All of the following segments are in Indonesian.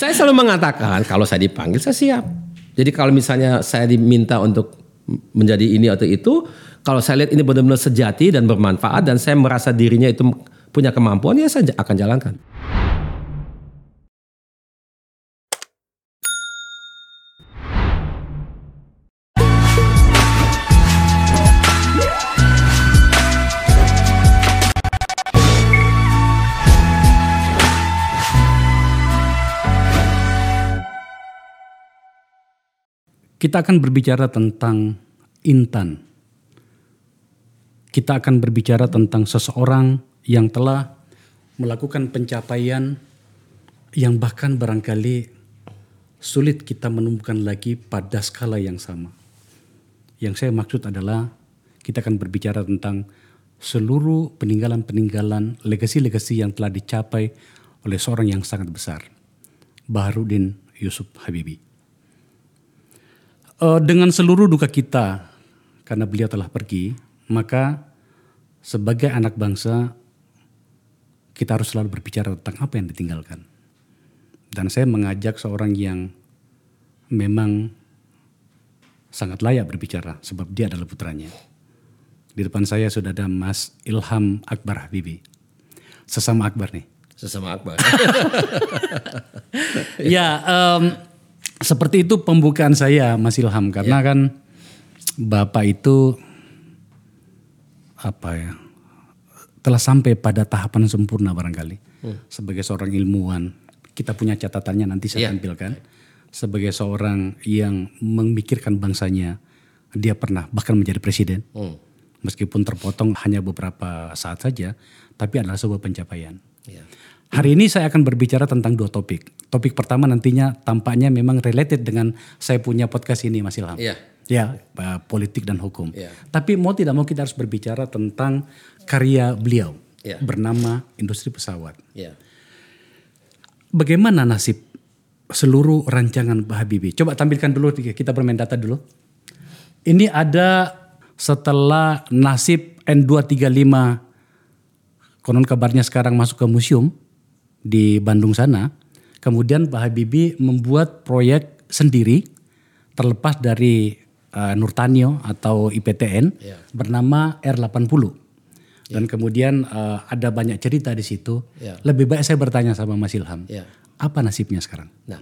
Saya selalu mengatakan kalau saya dipanggil saya siap. Jadi kalau misalnya saya diminta untuk menjadi ini atau itu, kalau saya lihat ini benar-benar sejati dan bermanfaat dan saya merasa dirinya itu punya kemampuan ya saya akan jalankan. Kita akan berbicara tentang intan. Kita akan berbicara tentang seseorang yang telah melakukan pencapaian yang bahkan barangkali sulit kita menemukan lagi pada skala yang sama. Yang saya maksud adalah kita akan berbicara tentang seluruh peninggalan-peninggalan legasi-legasi yang telah dicapai oleh seorang yang sangat besar, Baharudin Yusuf Habibie. Uh, dengan seluruh duka kita karena beliau telah pergi, maka sebagai anak bangsa kita harus selalu berbicara tentang apa yang ditinggalkan. Dan saya mengajak seorang yang memang sangat layak berbicara sebab dia adalah putranya. Di depan saya sudah ada Mas Ilham Akbar Habibi. Sesama Akbar nih. Sesama Akbar. ya, um, seperti itu pembukaan saya Mas Ilham karena ya. kan Bapak itu apa ya telah sampai pada tahapan sempurna barangkali hmm. sebagai seorang ilmuwan kita punya catatannya nanti saya ya. tampilkan sebagai seorang yang memikirkan bangsanya dia pernah bahkan menjadi presiden hmm. meskipun terpotong hanya beberapa saat saja tapi adalah sebuah pencapaian. Ya. Hari ini saya akan berbicara tentang dua topik. Topik pertama nantinya tampaknya memang related dengan saya punya podcast ini Mas Ilham. Iya. Ya, politik dan hukum. Ya. Tapi mau tidak mau kita harus berbicara tentang karya beliau ya. bernama Industri Pesawat. Ya. Bagaimana nasib seluruh rancangan Pak Habibie? Coba tampilkan dulu kita bermain data dulu. Ini ada setelah nasib N235 konon kabarnya sekarang masuk ke museum di Bandung sana. Kemudian Pak Habibie membuat proyek sendiri terlepas dari uh, Nurtanio atau IPTN yeah. bernama R80. Yeah. Dan kemudian uh, ada banyak cerita di situ. Yeah. Lebih baik saya bertanya sama Mas Ilham. Yeah. Apa nasibnya sekarang? Nah,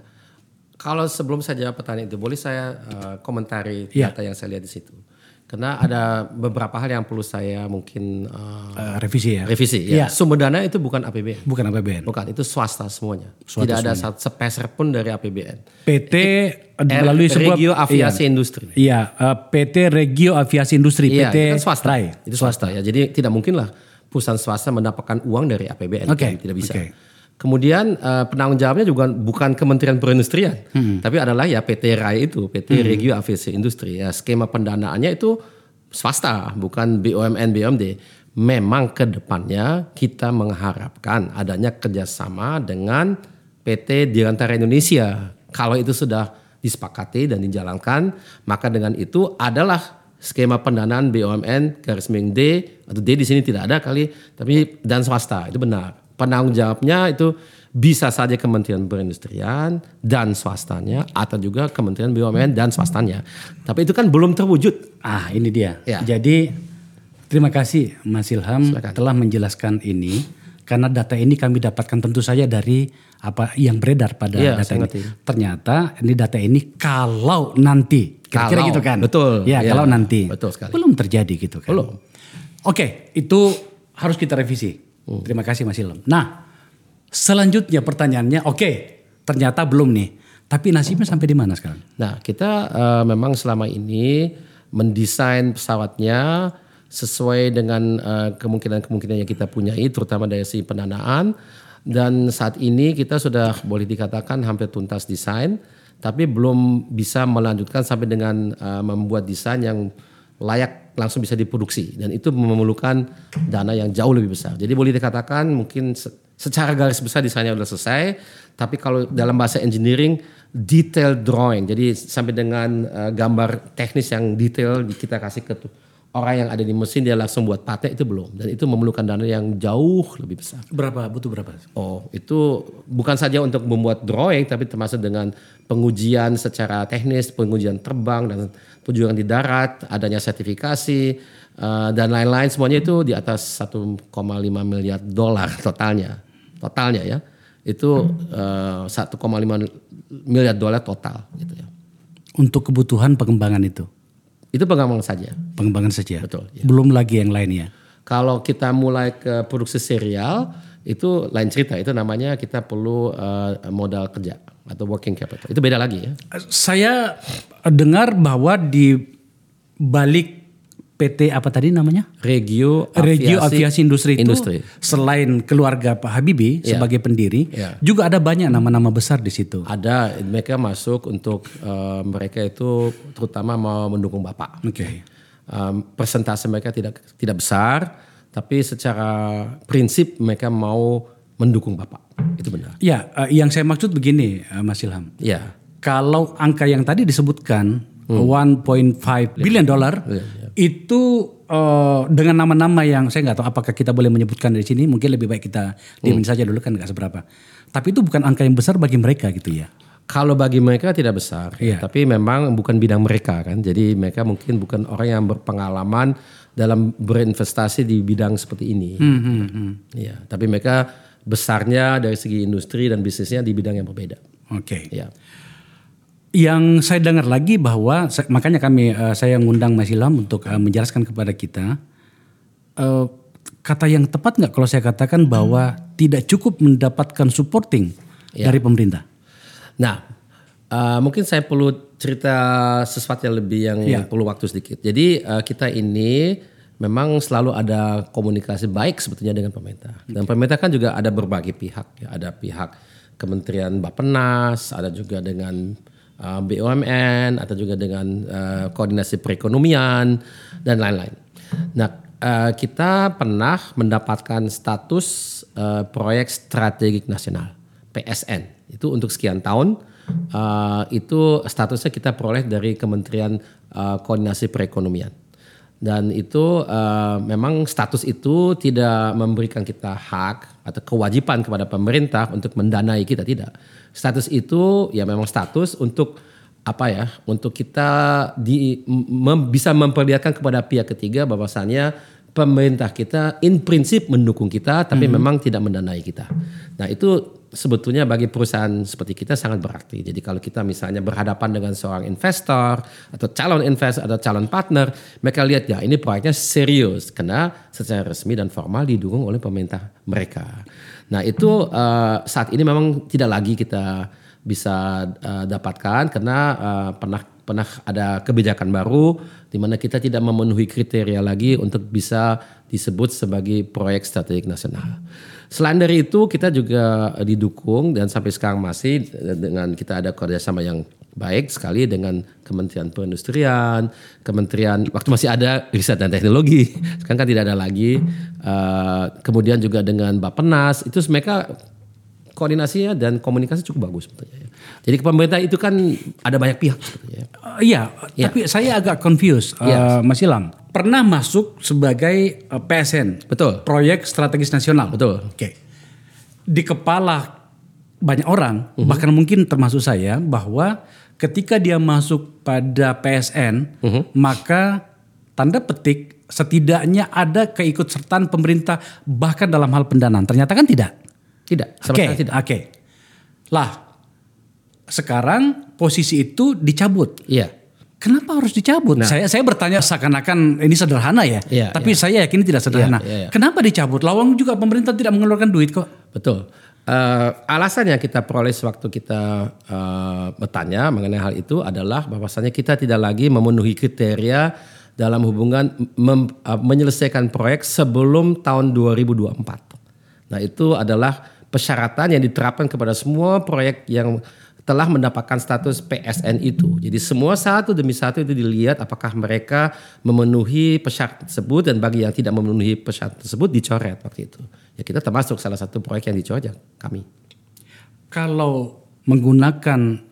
kalau sebelum saya jawab pertanyaan itu, boleh saya uh, komentari yeah. data yang saya lihat di situ. Karena ada beberapa hal yang perlu saya mungkin uh, uh, revisi ya. Revisi ya. ya. Sumber dana itu bukan APBN. Bukan APBN. Bukan, itu swasta semuanya. Swasta Tidak ada semuanya. sepeser pun dari APBN. PT melalui sebuah Regio Aviasi iya, Industri. Iya, uh, PT Regio Aviasi Industri, iya, PT itu kan swasta. Rai. Itu swasta ya. Jadi tidak mungkin lah perusahaan swasta mendapatkan uang dari APBN. Oke. Okay. Tidak bisa. Okay. Kemudian uh, penanggung jawabnya juga bukan Kementerian Perindustrian, hmm. tapi adalah ya PT RAI itu, PT hmm. Regio Aviasi Industri. Ya skema pendanaannya itu swasta, bukan BUMN, BUMD. Memang ke depannya kita mengharapkan adanya kerjasama dengan PT Dirgantara Indonesia. Kalau itu sudah disepakati dan dijalankan, maka dengan itu adalah skema pendanaan BUMN garis miring D atau D di sini tidak ada kali, tapi dan swasta itu benar. Penanggung jawabnya itu bisa saja Kementerian Perindustrian dan swastanya atau juga Kementerian BUMN dan swastanya. Tapi itu kan belum terwujud. Ah, ini dia. Ya. Jadi terima kasih Mas Ilham Silakan. telah menjelaskan ini karena data ini kami dapatkan tentu saja dari apa yang beredar pada ya, data ini. Ngerti. Ternyata ini data ini kalau nanti kira-kira gitu kan. Betul. Ya, ya, kalau nanti. Betul sekali. Belum terjadi gitu kan. Belum. Oke, itu harus kita revisi. Hmm. Terima kasih Mas Ilham. Nah, Selanjutnya pertanyaannya, oke, okay, ternyata belum nih. Tapi nasibnya sampai di mana sekarang? Nah, kita uh, memang selama ini mendesain pesawatnya sesuai dengan uh, kemungkinan-kemungkinan yang kita punyai, terutama dari si pendanaan. Dan saat ini kita sudah boleh dikatakan hampir tuntas desain, tapi belum bisa melanjutkan sampai dengan uh, membuat desain yang layak langsung bisa diproduksi. Dan itu memerlukan dana yang jauh lebih besar. Jadi boleh dikatakan mungkin secara garis besar desainnya sudah selesai, tapi kalau dalam bahasa engineering detail drawing, jadi sampai dengan uh, gambar teknis yang detail kita kasih ke orang yang ada di mesin dia langsung buat paten itu belum dan itu memerlukan dana yang jauh lebih besar. Berapa butuh berapa? Oh, itu bukan saja untuk membuat drawing tapi termasuk dengan pengujian secara teknis, pengujian terbang dan penjualan di darat, adanya sertifikasi uh, dan lain-lain semuanya itu di atas 1,5 miliar dolar totalnya. Totalnya ya. Itu uh, 1,5 miliar dolar total gitu ya. Untuk kebutuhan pengembangan itu. Itu pengembangan saja. Pengembangan saja. Betul. Ya. Belum lagi yang lainnya. Kalau kita mulai ke produksi serial itu lain cerita. Itu namanya kita perlu uh, modal kerja atau working capital. Itu beda lagi ya. Saya dengar bahwa di balik PT apa tadi namanya? Regio Aviasi, Regio Aviasi Industri itu Industri. selain keluarga Pak Habibie Ya. sebagai pendiri, Ya. juga ada banyak nama-nama besar di situ. Ada mereka masuk untuk uh, mereka itu terutama mau mendukung Bapak. Oke. Um, persentase mereka tidak tidak besar, tapi secara prinsip mereka mau mendukung Bapak. Itu benar. Ya, eh, yang saya maksud begini, eh, Mas Ilham. Ya. Kalau angka yang tadi disebutkan Hmm. 1.5 billion dollar itu eh, dengan nama-nama yang saya nggak tahu apakah kita boleh menyebutkan dari sini. Mungkin lebih baik kita diemin saja dulu kan nggak seberapa. Tapi itu bukan angka yang besar bagi mereka gitu ya. Kalau bagi mereka tidak besar, Iya. tapi memang bukan bidang mereka kan. Jadi mereka mungkin bukan orang yang berpengalaman dalam berinvestasi di bidang seperti ini. Iya, tapi mereka besarnya dari segi industri dan bisnisnya di bidang yang berbeda. Oke. Iya. Yang saya dengar lagi bahwa makanya kami eh, saya ngundang Mas Ilham untuk eh, menjelaskan kepada kita eh, kata yang tepat nggak kalau saya katakan bahwa tidak cukup mendapatkan supporting dari pemerintah. Nah, eh, mungkin saya perlu cerita sesuatu yang lebih yang Iya. perlu waktu sedikit. Jadi eh, kita ini memang selalu ada komunikasi baik sebetulnya dengan pemerintah. Dan pemerintah kan juga ada berbagai pihak. Ya. Ada pihak Kementerian Bappenas, ada juga dengan eh, BUMN, atau juga dengan eh, koordinasi perekonomian dan lain-lain. Nah, eh, kita pernah mendapatkan status eh, proyek strategik nasional PSN itu untuk sekian tahun uh, itu statusnya kita peroleh dari Kementerian uh, Koordinasi Perekonomian dan itu uh, memang status itu tidak memberikan kita hak atau kewajiban kepada pemerintah untuk mendanai kita tidak status itu ya memang status untuk apa ya untuk kita di mem- bisa memperlihatkan kepada pihak ketiga bahwasannya pemerintah kita in prinsip mendukung kita tapi memang tidak mendanai kita. Nah, itu sebetulnya bagi perusahaan seperti kita sangat berarti. Jadi kalau kita misalnya berhadapan dengan seorang investor atau calon investor atau calon partner, mereka lihat ya ini proyeknya serius karena secara resmi dan formal didukung oleh pemerintah mereka. Nah, itu eh, saat ini memang tidak lagi kita bisa eh, dapatkan karena eh, pernah pernah ada kebijakan baru di mana kita tidak memenuhi kriteria lagi untuk bisa disebut sebagai proyek strategik nasional. Selain dari itu kita juga didukung dan sampai sekarang masih dengan kita ada kerjasama yang baik sekali dengan Kementerian Perindustrian, Kementerian waktu masih ada riset dan teknologi, sekarang kan tidak ada lagi. Eh, kemudian juga dengan Bappenas itu mereka koordinasinya dan komunikasi cukup bagus sebetulnya. ya. Jadi ke pemerintah itu kan ada banyak pihak sebetulnya. Uh, iya, Ya. tapi saya agak confused, uh, Ya. Mas Ilham. Pernah masuk sebagai uh, PSN, Betul. proyek strategis nasional. Betul. Oke. Di kepala banyak orang, Mhm. bahkan mungkin termasuk saya, bahwa ketika dia masuk pada PSN, Mhm. maka tanda petik setidaknya ada keikutsertaan pemerintah bahkan dalam hal pendanaan. Ternyata kan tidak. Tidak, Oke, tidak. oke. Lah, sekarang posisi itu dicabut. Iya. Kenapa harus dicabut? Saya saya bertanya seakan-akan ini sederhana ya, Iya, tapi saya yakin tidak sederhana. Iya, iya, iya. Kenapa dicabut? Lawang juga pemerintah tidak mengeluarkan duit kok. Betul. Eh, alasan yang kita peroleh sewaktu kita eh, bertanya mengenai hal itu adalah bahwasanya kita tidak lagi memenuhi kriteria dalam hubungan mem- eh, menyelesaikan proyek sebelum tahun 2024. Nah itu adalah persyaratan yang diterapkan kepada semua proyek yang telah mendapatkan status PSN itu. Jadi semua satu demi satu itu dilihat apakah mereka memenuhi persyarat tersebut dan bagi yang tidak memenuhi persyarat tersebut dicoret waktu itu. Ya kita termasuk salah satu proyek yang dicoret ya kami. Kalau menggunakan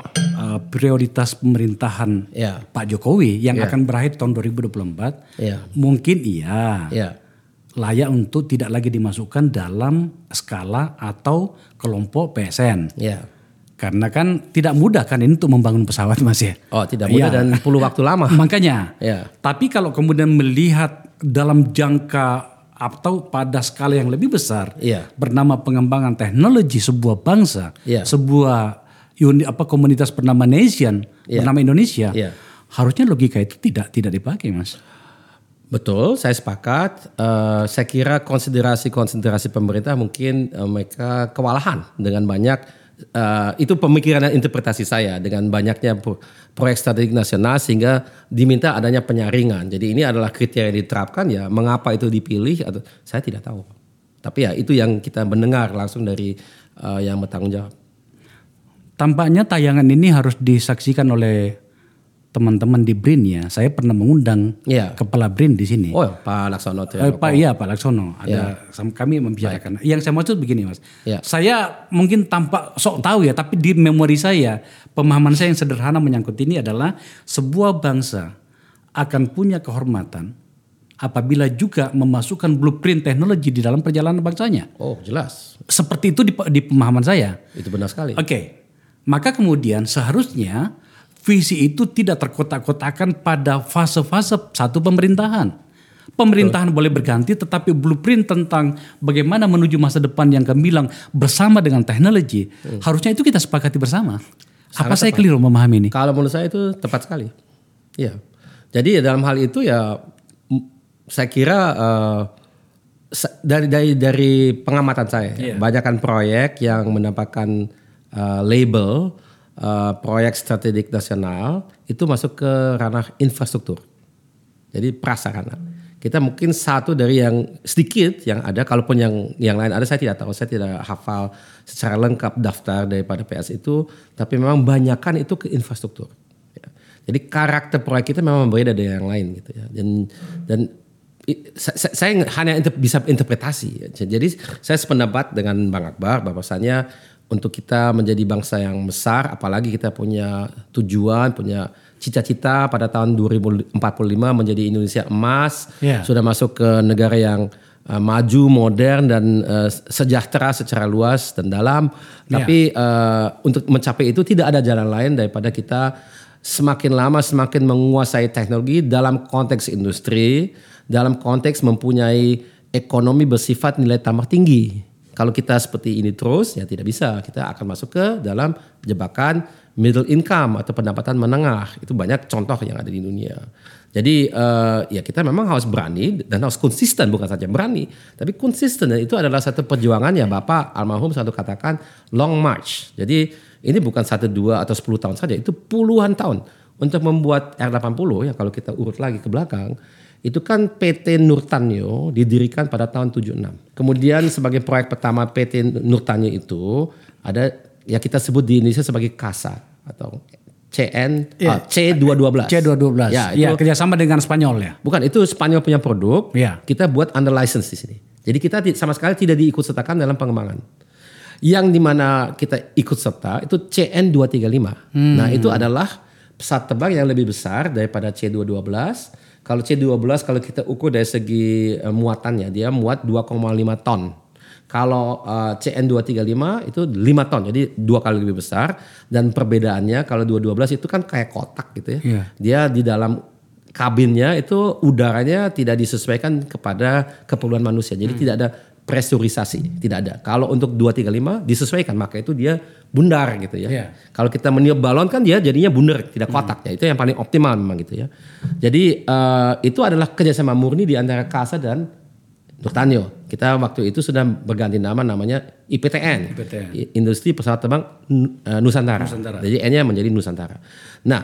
uh, prioritas pemerintahan Ya. Pak Jokowi yang Ya. akan berakhir tahun 2024, Ya. mungkin iya Ya. layak untuk tidak lagi dimasukkan dalam skala atau kelompok PSN. Ya. Karena kan tidak mudah kan ini untuk membangun pesawat Mas ya. Oh, tidak mudah Iya. dan perlu waktu lama. Makanya. Ya. Tapi kalau kemudian melihat dalam jangka atau pada skala yang lebih besar Iya. bernama pengembangan teknologi sebuah bangsa, Iya. sebuah uni, apa komunitas bernama nation, Iya. bernama Indonesia, Iya. harusnya logika itu tidak tidak dipakai, Mas. Betul, saya sepakat. Eh, saya kira konsiderasi-konsiderasi pemerintah mungkin eh, mereka kewalahan dengan banyak eh, itu pemikiran dan interpretasi saya dengan banyaknya pro- proyek strategik nasional sehingga diminta adanya penyaringan. Jadi ini adalah kriteria yang diterapkan ya. Mengapa itu dipilih atau saya tidak tahu. Tapi ya itu yang kita mendengar langsung dari eh, yang bertanggung jawab. Tampaknya tayangan ini harus disaksikan oleh teman-teman di BRIN ya. Saya pernah mengundang Iya. kepala BRIN di sini. Oh, Pak Laksono. Eh, Pak iya Pak Laksono ada sam- kami membicarakan. Yang saya maksud begini Mas. Ya. Saya mungkin tampak sok tahu ya, tapi di memori saya pemahaman saya yang sederhana menyangkut ini adalah sebuah bangsa akan punya kehormatan apabila juga memasukkan blueprint teknologi di dalam perjalanan bangsanya. Oh, jelas. Seperti itu di, di pemahaman saya. Itu benar sekali. Oke, maka kemudian seharusnya visi itu tidak terkotak-kotakan pada fase-fase satu pemerintahan. Pemerintahan boleh berganti, tetapi blueprint tentang bagaimana menuju masa depan yang gemilang bersama dengan teknologi, harusnya itu kita sepakati bersama. Apa saya keliru memahami ini? Kalau menurut saya itu tepat sekali. Iya. Jadi ya dalam hal itu ya saya kira sa- dari dari dari pengamatan saya Iya. banyakkan proyek yang mendapatkan eh, label eh, proyek strategik nasional itu masuk ke ranah infrastruktur. Jadi prasarana. Kita mungkin satu dari yang sedikit yang ada, kalaupun yang yang lain ada saya tidak tahu, saya tidak hafal secara lengkap daftar daripada PS itu, tapi memang banyakkan itu ke infrastruktur. Ya. Jadi karakter proyek kita memang berbeda dari yang lain gitu ya. Dan dan i- sa- sa- saya hanya inter- bisa interpretasi. Jadi saya sependapat dengan Bang Akbar bahwasannya untuk kita menjadi bangsa yang besar, apalagi kita punya tujuan, punya cita-cita pada tahun 2045 menjadi Indonesia emas, Ya. sudah masuk ke negara yang uh, maju, modern dan uh, sejahtera secara luas dan dalam. Tapi uh, untuk mencapai itu tidak ada jalan lain daripada kita semakin lama semakin menguasai teknologi dalam konteks industri, dalam konteks mempunyai ekonomi bersifat nilai tambah tinggi. Kalau kita seperti ini terus ya tidak bisa. Kita akan masuk ke dalam jebakan middle income atau pendapatan menengah. Itu banyak contoh yang ada di dunia. Jadi eh, ya kita memang harus berani dan harus konsisten bukan saja berani, tapi konsisten dan itu adalah satu perjuangan ya Bapak almarhum satu katakan long march. Jadi ini bukan satu dua atau 10 tahun saja, itu puluhan tahun untuk membuat R80 ya kalau kita urut lagi ke belakang itu kan PT Nurtanyo didirikan pada tahun 76. Kemudian sebagai proyek pertama PT Nurtanyo itu ada ya kita sebut di Indonesia sebagai KASA atau CN Iya. ah, C212. C212. Ya, Ya, kerjasama dengan Spanyol ya. bukan itu Spanyol punya produk. Iya. Kita buat under license di sini. Jadi kita sama sekali tidak diikut sertakan dalam pengembangan. Yang di mana kita ikut serta itu CN235. Nah itu adalah pesawat terbang yang lebih besar daripada C212. Kalau C12 kalau kita ukur dari segi eh, muatannya dia muat 2,5 ton. Kalau eh, CN235 itu 5 ton, jadi dua kali lebih besar. Dan perbedaannya kalau 212 itu kan kayak kotak gitu ya. Iya. Dia di dalam kabinnya itu udaranya tidak disesuaikan kepada keperluan manusia. Jadi tidak ada presurisasi, tidak ada. Kalau untuk 235 disesuaikan, maka itu dia bundar gitu ya. Iya. Kalau kita meniup balon kan dia jadinya bundar, tidak kotak ya. Itu yang paling optimal memang gitu ya. Jadi eh, itu adalah kerjasama murni di antara KASA dan Nurtanyo. Kita waktu itu sudah berganti nama namanya IPTN. IPTN. Industri Pesawat Terbang eh, Nusantara. Nusantara. Jadi N-nya menjadi Nusantara. Nah,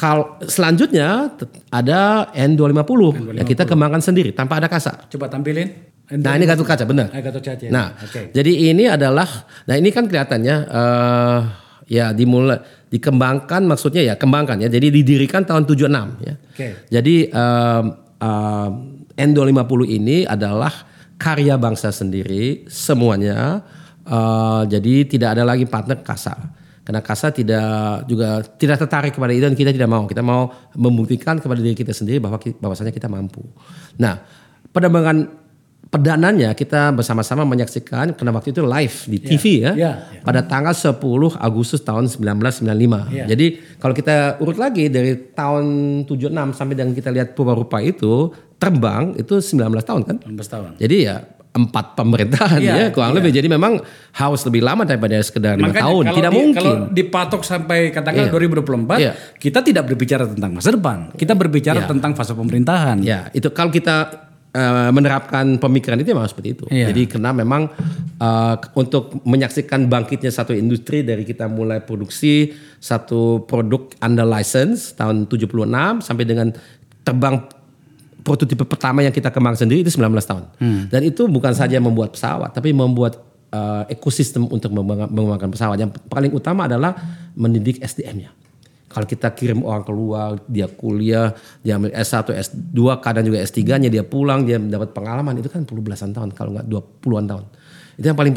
kalau selanjutnya ada N250 yang kita kembangkan sendiri tanpa ada kasa. Coba tampilin. Nah, ini Gatot Kaca benar. Ah, Gatot Kaca. Nah, Oke. jadi ini adalah nah ini kan kelihatannya eh ya dimulai dikembangkan maksudnya ya kembangkan ya. Jadi didirikan tahun 76 ya. Oke. Jadi em, em, N250 ini adalah karya bangsa sendiri semuanya. Eh, jadi tidak ada lagi partner kasa. Karena Kasa tidak juga tidak tertarik kepada itu dan kita tidak mau. Kita mau membuktikan kepada diri kita sendiri bahwa bahwasanya kita mampu. Nah, penerbangan perdananya kita bersama-sama menyaksikan karena waktu itu live di TV yeah. ya. Yeah. Pada tanggal 10 Agustus tahun 1995. Yeah. Jadi kalau kita urut lagi dari tahun 76 sampai dengan kita lihat Purwarupa itu terbang itu 19 tahun kan? 19 tahun. Jadi ya empat pemerintahan Iya, ya kurang lebih. Jadi memang harus lebih lama daripada sekedar lima tahun. Tidak di- mungkin. Kalau dipatok sampai katakan Iya. 2024, Iya. kita tidak berbicara tentang masa depan. Kita berbicara Iya. tentang fase pemerintahan. Ya, itu kalau kita eh, menerapkan pemikiran itu memang seperti itu. Iya. Jadi karena memang eh, untuk menyaksikan bangkitnya satu industri dari kita mulai produksi satu produk under license tahun 76 sampai dengan terbang prototipe pertama yang kita kembangkan sendiri itu 19 tahun. Dan itu bukan saja membuat pesawat tapi membuat eh, ekosistem untuk mengembang- mengembangkan pesawat. Yang paling utama adalah mendidik SDM-nya. Kalau kita kirim orang keluar, dia kuliah, dia ambil S1, S2, kadang juga S3-nya, dia pulang, dia dapat pengalaman, itu kan puluh belasan tahun, kalau nggak dua puluhan tahun. Itu yang paling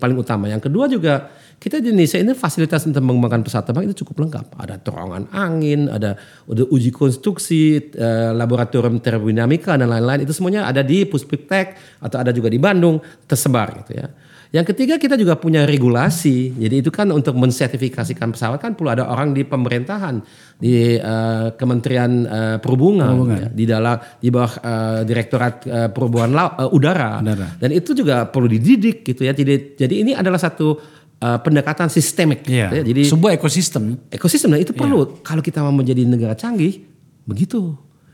paling utama. Yang kedua juga, kita di Indonesia ini fasilitas untuk mengembangkan pesawat terbang itu cukup lengkap. Ada terowongan angin, ada uji konstruksi, eh, laboratorium termodinamika dan lain-lain. Itu semuanya ada di Puspiktek atau ada juga di Bandung, tersebar gitu ya. Yang ketiga kita juga punya regulasi. Jadi itu kan untuk mensertifikasikan pesawat kan perlu ada orang di pemerintahan, di eh, Kementerian eh, Perhubungan, ya, di dalam di bawah eh, Direktorat eh, Perhubungan Lau- eh, Udara. Udara. Dan itu juga perlu dididik gitu ya. Jadi jadi ini adalah satu eh, pendekatan sistemik. Iya. gitu ya. Jadi Sebuah ekosistem. ekosistem dan itu perlu kalau kita mau menjadi negara canggih begitu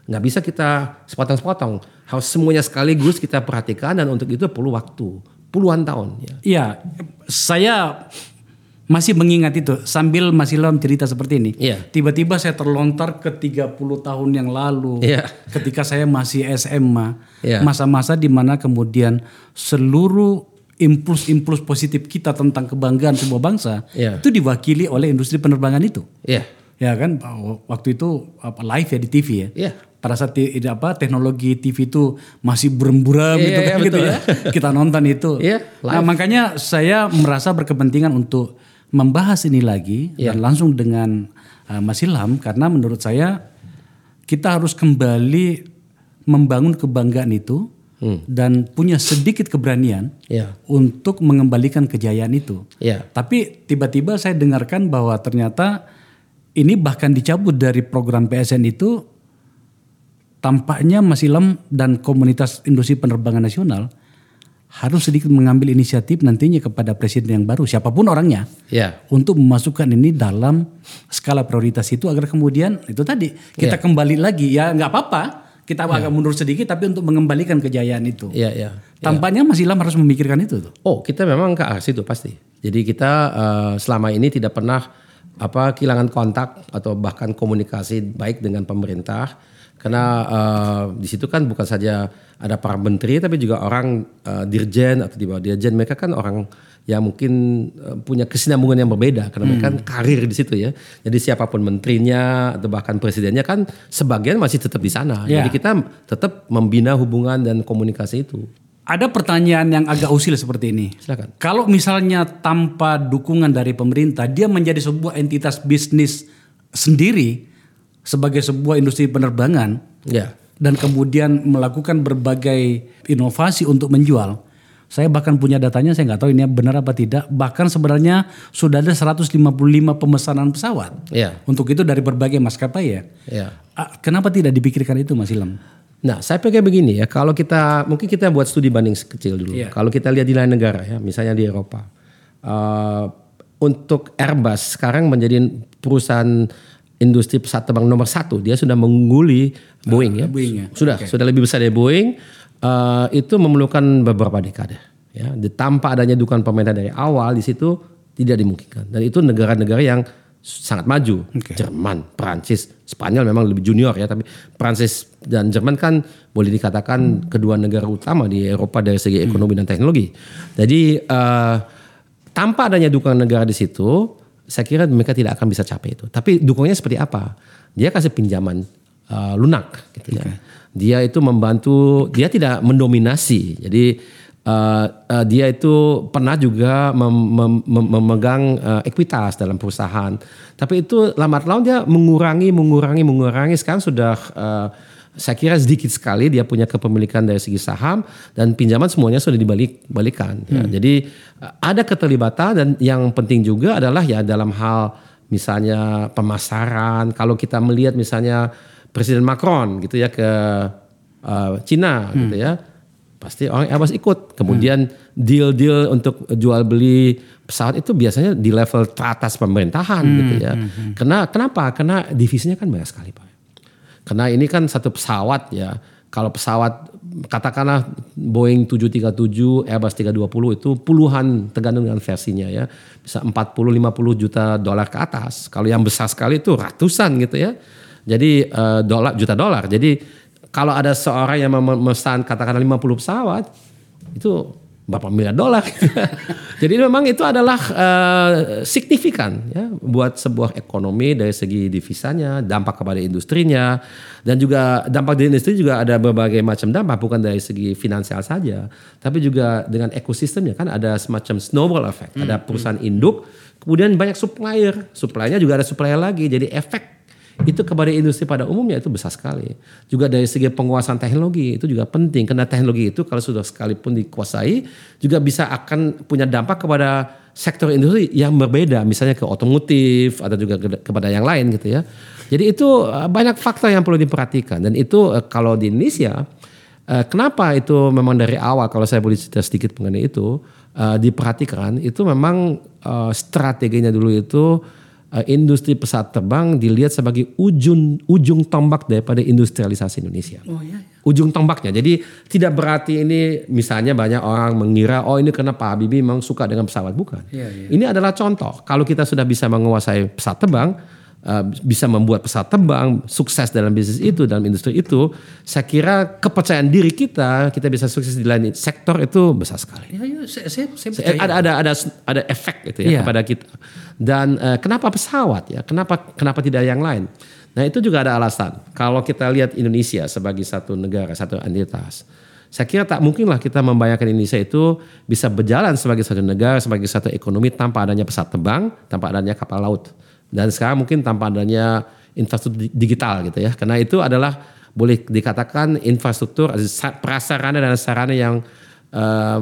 nggak bisa kita sepotong-sepotong harus semuanya sekaligus kita perhatikan dan untuk itu perlu waktu puluhan tahun ya Iya, saya masih mengingat itu sambil masih dalam cerita seperti ini. Iya. Tiba-tiba saya terlontar ke 30 tahun yang lalu. Iya. Ketika saya masih SMA. Iya. Masa-masa di mana kemudian seluruh impuls-impuls positif kita tentang kebanggaan sebuah bangsa Iya. itu diwakili oleh industri penerbangan itu. ya Ya kan waktu itu apa live ya di TV ya. Iya. Pada saat apa teknologi TV itu masih berem-buram Iya, gitu iya, kan gitu betul. ya. Kita nonton itu. Iya, Nah, live. makanya saya merasa berkepentingan untuk membahas ini lagi Iya. dan langsung dengan uh, Mas Ilham karena menurut saya kita harus kembali membangun kebanggaan itu Hmm. dan punya sedikit keberanian ya untuk mengembalikan kejayaan itu. ya Tapi tiba-tiba saya dengarkan bahwa ternyata ini bahkan dicabut dari program PSN itu tampaknya Mas Ilham dan komunitas industri penerbangan nasional harus sedikit mengambil inisiatif nantinya kepada presiden yang baru siapa pun orangnya ya untuk memasukkan ini dalam skala prioritas itu agar kemudian itu tadi kita Ya. kembali lagi ya nggak apa-apa kita agak mundur sedikit tapi untuk mengembalikan kejayaan itu. ya ya Tampaknya Mas Ilham harus memikirkan itu tuh. oh kita memang ke arah situ pasti jadi kita eh, selama ini tidak pernah apa kehilangan kontak atau bahkan komunikasi baik dengan pemerintah. Karena eh, di situ kan bukan saja ada para menteri tapi juga orang eh, dirjen atau di bawah dirjen. Mereka kan orang yang mungkin eh, punya kesinambungan yang berbeda. Karena mereka kan karir di situ ya. Jadi siapa pun menterinya atau bahkan presidennya kan sebagian masih tetap di sana. Ya. jadi kita tetap membina hubungan dan komunikasi itu Ada pertanyaan yang agak usil seperti ini. silakan Kalau misalnya tanpa dukungan dari pemerintah, dia menjadi sebuah entitas bisnis sendiri sebagai sebuah industri penerbangan ya dan kemudian melakukan berbagai inovasi untuk menjual. Saya bahkan punya datanya, saya nggak tahu ini benar apa tidak. Bahkan sebenarnya sudah ada 155 pemesanan pesawat. ya Untuk itu dari berbagai maskapai ya. ya Ah, Kenapa tidak dipikirkan itu Mas Ilham? Nah, saya pikir begini ya, kalau kita mungkin kita buat studi banding kecil dulu. Iya. Kalau kita lihat di lain negara ya, misalnya di Eropa, eh, untuk Airbus sekarang menjadi perusahaan industri pesawat terbang nomor satu, dia sudah mengungguli Boeing ya. Boeing ya, Sudah, sudah lebih besar dari Boeing. Eh, itu memerlukan beberapa dekade. Ya, tanpa adanya dukungan pemerintah dari awal di situ tidak dimungkinkan. Dan itu negara-negara yang sangat maju. Oke. Jerman, Prancis, Spanyol memang lebih junior ya, tapi Prancis dan Jerman kan boleh dikatakan kedua negara utama di Eropa dari segi ekonomi dan teknologi. Jadi eh, tanpa adanya dukungan negara di situ, saya kira mereka tidak akan bisa capai itu. Tapi dukungannya seperti apa? Dia kasih pinjaman eh, lunak, gitu ya. Dia itu membantu, dia tidak mendominasi. Jadi uh, uh, dia itu pernah juga mem, mem, mem, memegang uh, ekuitas dalam perusahaan. Tapi itu lambat laun dia mengurangi, mengurangi, mengurangi. Sekarang sudah uh, saya kira sedikit sekali dia punya kepemilikan dari segi saham dan pinjaman semuanya sudah dibalik balikan. Ya. Hmm. Jadi ada keterlibatan dan yang penting juga adalah ya dalam hal misalnya pemasaran. Kalau kita melihat misalnya Presiden Macron gitu ya ke uh, Cina hmm. gitu ya, pasti orang Airbus ikut. Kemudian deal-deal untuk jual beli pesawat itu biasanya di level teratas pemerintahan hmm. gitu ya. Hmm. hmm. Karena kenapa? Karena divisinya kan banyak sekali pak. Karena ini kan satu pesawat ya. Kalau pesawat katakanlah Boeing 737, Airbus 320 itu puluhan tergantung dengan versinya ya. Bisa 40 50 juta dolar ke atas. Kalau yang besar sekali itu ratusan gitu ya. Jadi uh, dolar juta dolar. Jadi kalau ada seorang yang memesan katakanlah 50 pesawat itu berapa miliar dolar. Jadi memang itu adalah uh, signifikan ya buat sebuah ekonomi dari segi divisanya, dampak kepada industrinya dan juga dampak di industri juga ada berbagai macam dampak bukan dari segi finansial saja, tapi juga dengan ekosistemnya kan ada semacam snowball effect. Hmm. Ada perusahaan induk, kemudian banyak supplier, suppliernya juga ada supplier lagi. Jadi efek itu kepada industri pada umumnya itu besar sekali. Juga dari segi penguasaan teknologi itu juga penting karena teknologi itu kalau sudah sekalipun dikuasai juga bisa akan punya dampak kepada sektor industri yang berbeda misalnya ke otomotif atau juga kepada yang lain gitu ya. Jadi itu eh, banyak faktor yang perlu diperhatikan dan itu eh, kalau di Indonesia eh, kenapa itu memang dari awal kalau saya boleh cerita sedikit mengenai itu diperhatikan itu memang strateginya dulu itu industri pesawat terbang dilihat sebagai ujung ujung tombak daripada industrialisasi Indonesia. Oh iya. iya. Ujung tombaknya. Jadi tidak berarti ini misalnya banyak orang mengira oh ini karena Pak Habibie memang suka dengan pesawat bukan. Iya, iya. Ini adalah contoh. Kalau kita sudah bisa menguasai pesawat terbang, uh, bisa membuat pesawat terbang sukses dalam bisnis itu dalam industri itu, saya kira kepercayaan diri kita kita bisa sukses di lain sektor itu besar sekali. Ya, ya, saya, saya, saya ada ada ada ada efek gitu ya, ya. kepada kita. Dan uh, kenapa pesawat ya? Kenapa kenapa tidak yang lain? Nah itu juga ada alasan. Kalau kita lihat Indonesia sebagai satu negara, satu entitas, saya kira tak mungkinlah kita membayangkan Indonesia itu bisa berjalan sebagai satu negara, sebagai satu ekonomi tanpa adanya pesawat terbang, tanpa adanya kapal laut. Dan sekarang mungkin tanpa adanya infrastruktur digital gitu ya. Karena itu adalah boleh dikatakan infrastruktur prasarana dan sarana yang uh,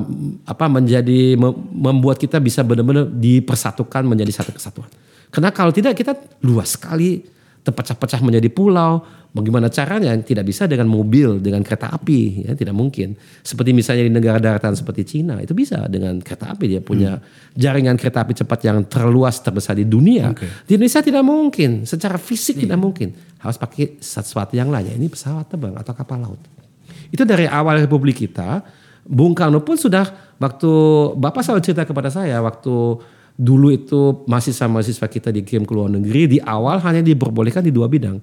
apa menjadi membuat kita bisa benar-benar dipersatukan menjadi satu kesatuan. Karena kalau tidak kita luas sekali terpecah-pecah menjadi pulau. Bagaimana caranya? Tidak bisa dengan mobil, dengan kereta api, ya tidak mungkin. Seperti misalnya di negara daratan seperti Cina, itu bisa dengan kereta api dia punya hmm. jaringan kereta api cepat yang terluas terbesar di dunia. Okay. Di Indonesia tidak mungkin, secara fisik tidak iya. mungkin. Harus pakai sesuatu yang lain. Ini pesawat terbang atau kapal laut. Itu dari awal Republik kita Bung Karno pun sudah waktu Bapak selalu cerita kepada saya waktu dulu itu mahasiswa-mahasiswa kita dikirim ke luar negeri di awal hanya diperbolehkan di dua bidang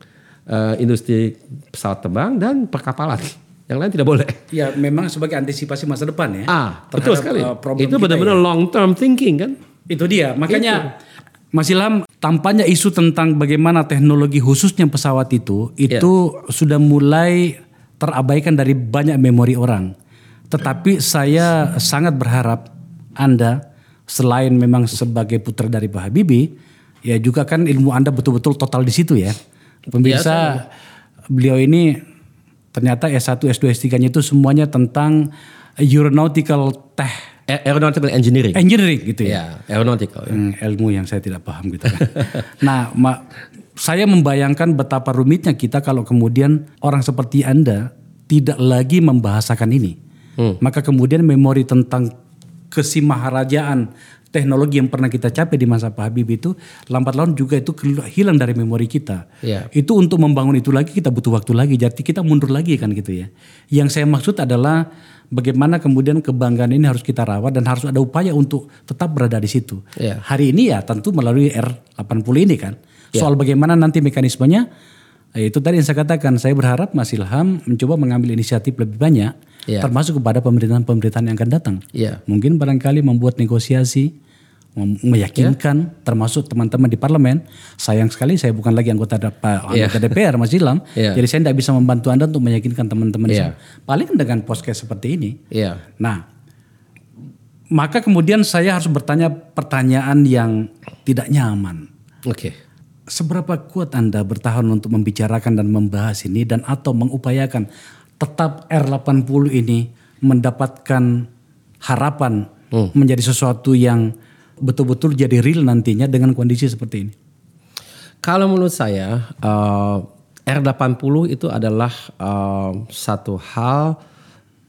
uh, industri pesawat terbang dan perkapalan yang lain tidak boleh. Ya memang sebagai antisipasi masa depan ya. Ah betul sekali. Uh, itu benar-benar ya. long term thinking kan. Itu dia makanya. Itu. Mas Ilham, tampaknya isu tentang bagaimana teknologi khususnya pesawat itu itu yeah. sudah mulai terabaikan dari banyak memori orang. Tetapi saya sangat berharap Anda selain memang sebagai putra dari Pak Habibie, ya juga kan ilmu Anda betul-betul total di situ ya. Pemirsa, beliau ini ternyata S1, S2, S3-nya itu semuanya tentang aeronautical tech aeronautical engineering. Engineering gitu ya. Ya, aeronautical. Ya. Hmm, ilmu yang saya tidak paham gitu kan. nah, ma, saya membayangkan betapa rumitnya kita kalau kemudian orang seperti Anda tidak lagi membahasakan ini. Hmm. Maka kemudian memori tentang kesimaharajaan teknologi yang pernah kita capai di masa Pak Habibie itu lambat laun juga itu hilang dari memori kita. Yeah. Itu untuk membangun itu lagi kita butuh waktu lagi. Jadi kita mundur lagi kan gitu ya. Yang saya maksud adalah bagaimana kemudian kebanggaan ini harus kita rawat dan harus ada upaya untuk tetap berada di situ. Yeah. Hari ini ya tentu melalui R80 ini kan. Yeah. Soal bagaimana nanti mekanismenya itu tadi yang saya katakan saya berharap Mas Ilham mencoba mengambil inisiatif lebih banyak yeah. termasuk kepada pemerintahan-pemerintahan yang akan datang. Yeah. Mungkin barangkali membuat negosiasi, meyakinkan yeah. termasuk teman-teman di parlemen. Sayang sekali saya bukan lagi anggota, yeah. anggota DPR Mas Ilham, yeah. jadi saya tidak bisa membantu Anda untuk meyakinkan teman-teman yeah. Paling dengan podcast seperti ini. Yeah. Nah, Maka kemudian saya harus bertanya pertanyaan yang tidak nyaman. Oke. Seberapa kuat Anda bertahan untuk membicarakan dan membahas ini dan atau mengupayakan tetap R80 ini mendapatkan harapan menjadi sesuatu yang betul-betul jadi real nantinya dengan kondisi seperti ini? Kalau menurut saya uh, R80 itu adalah uh, satu hal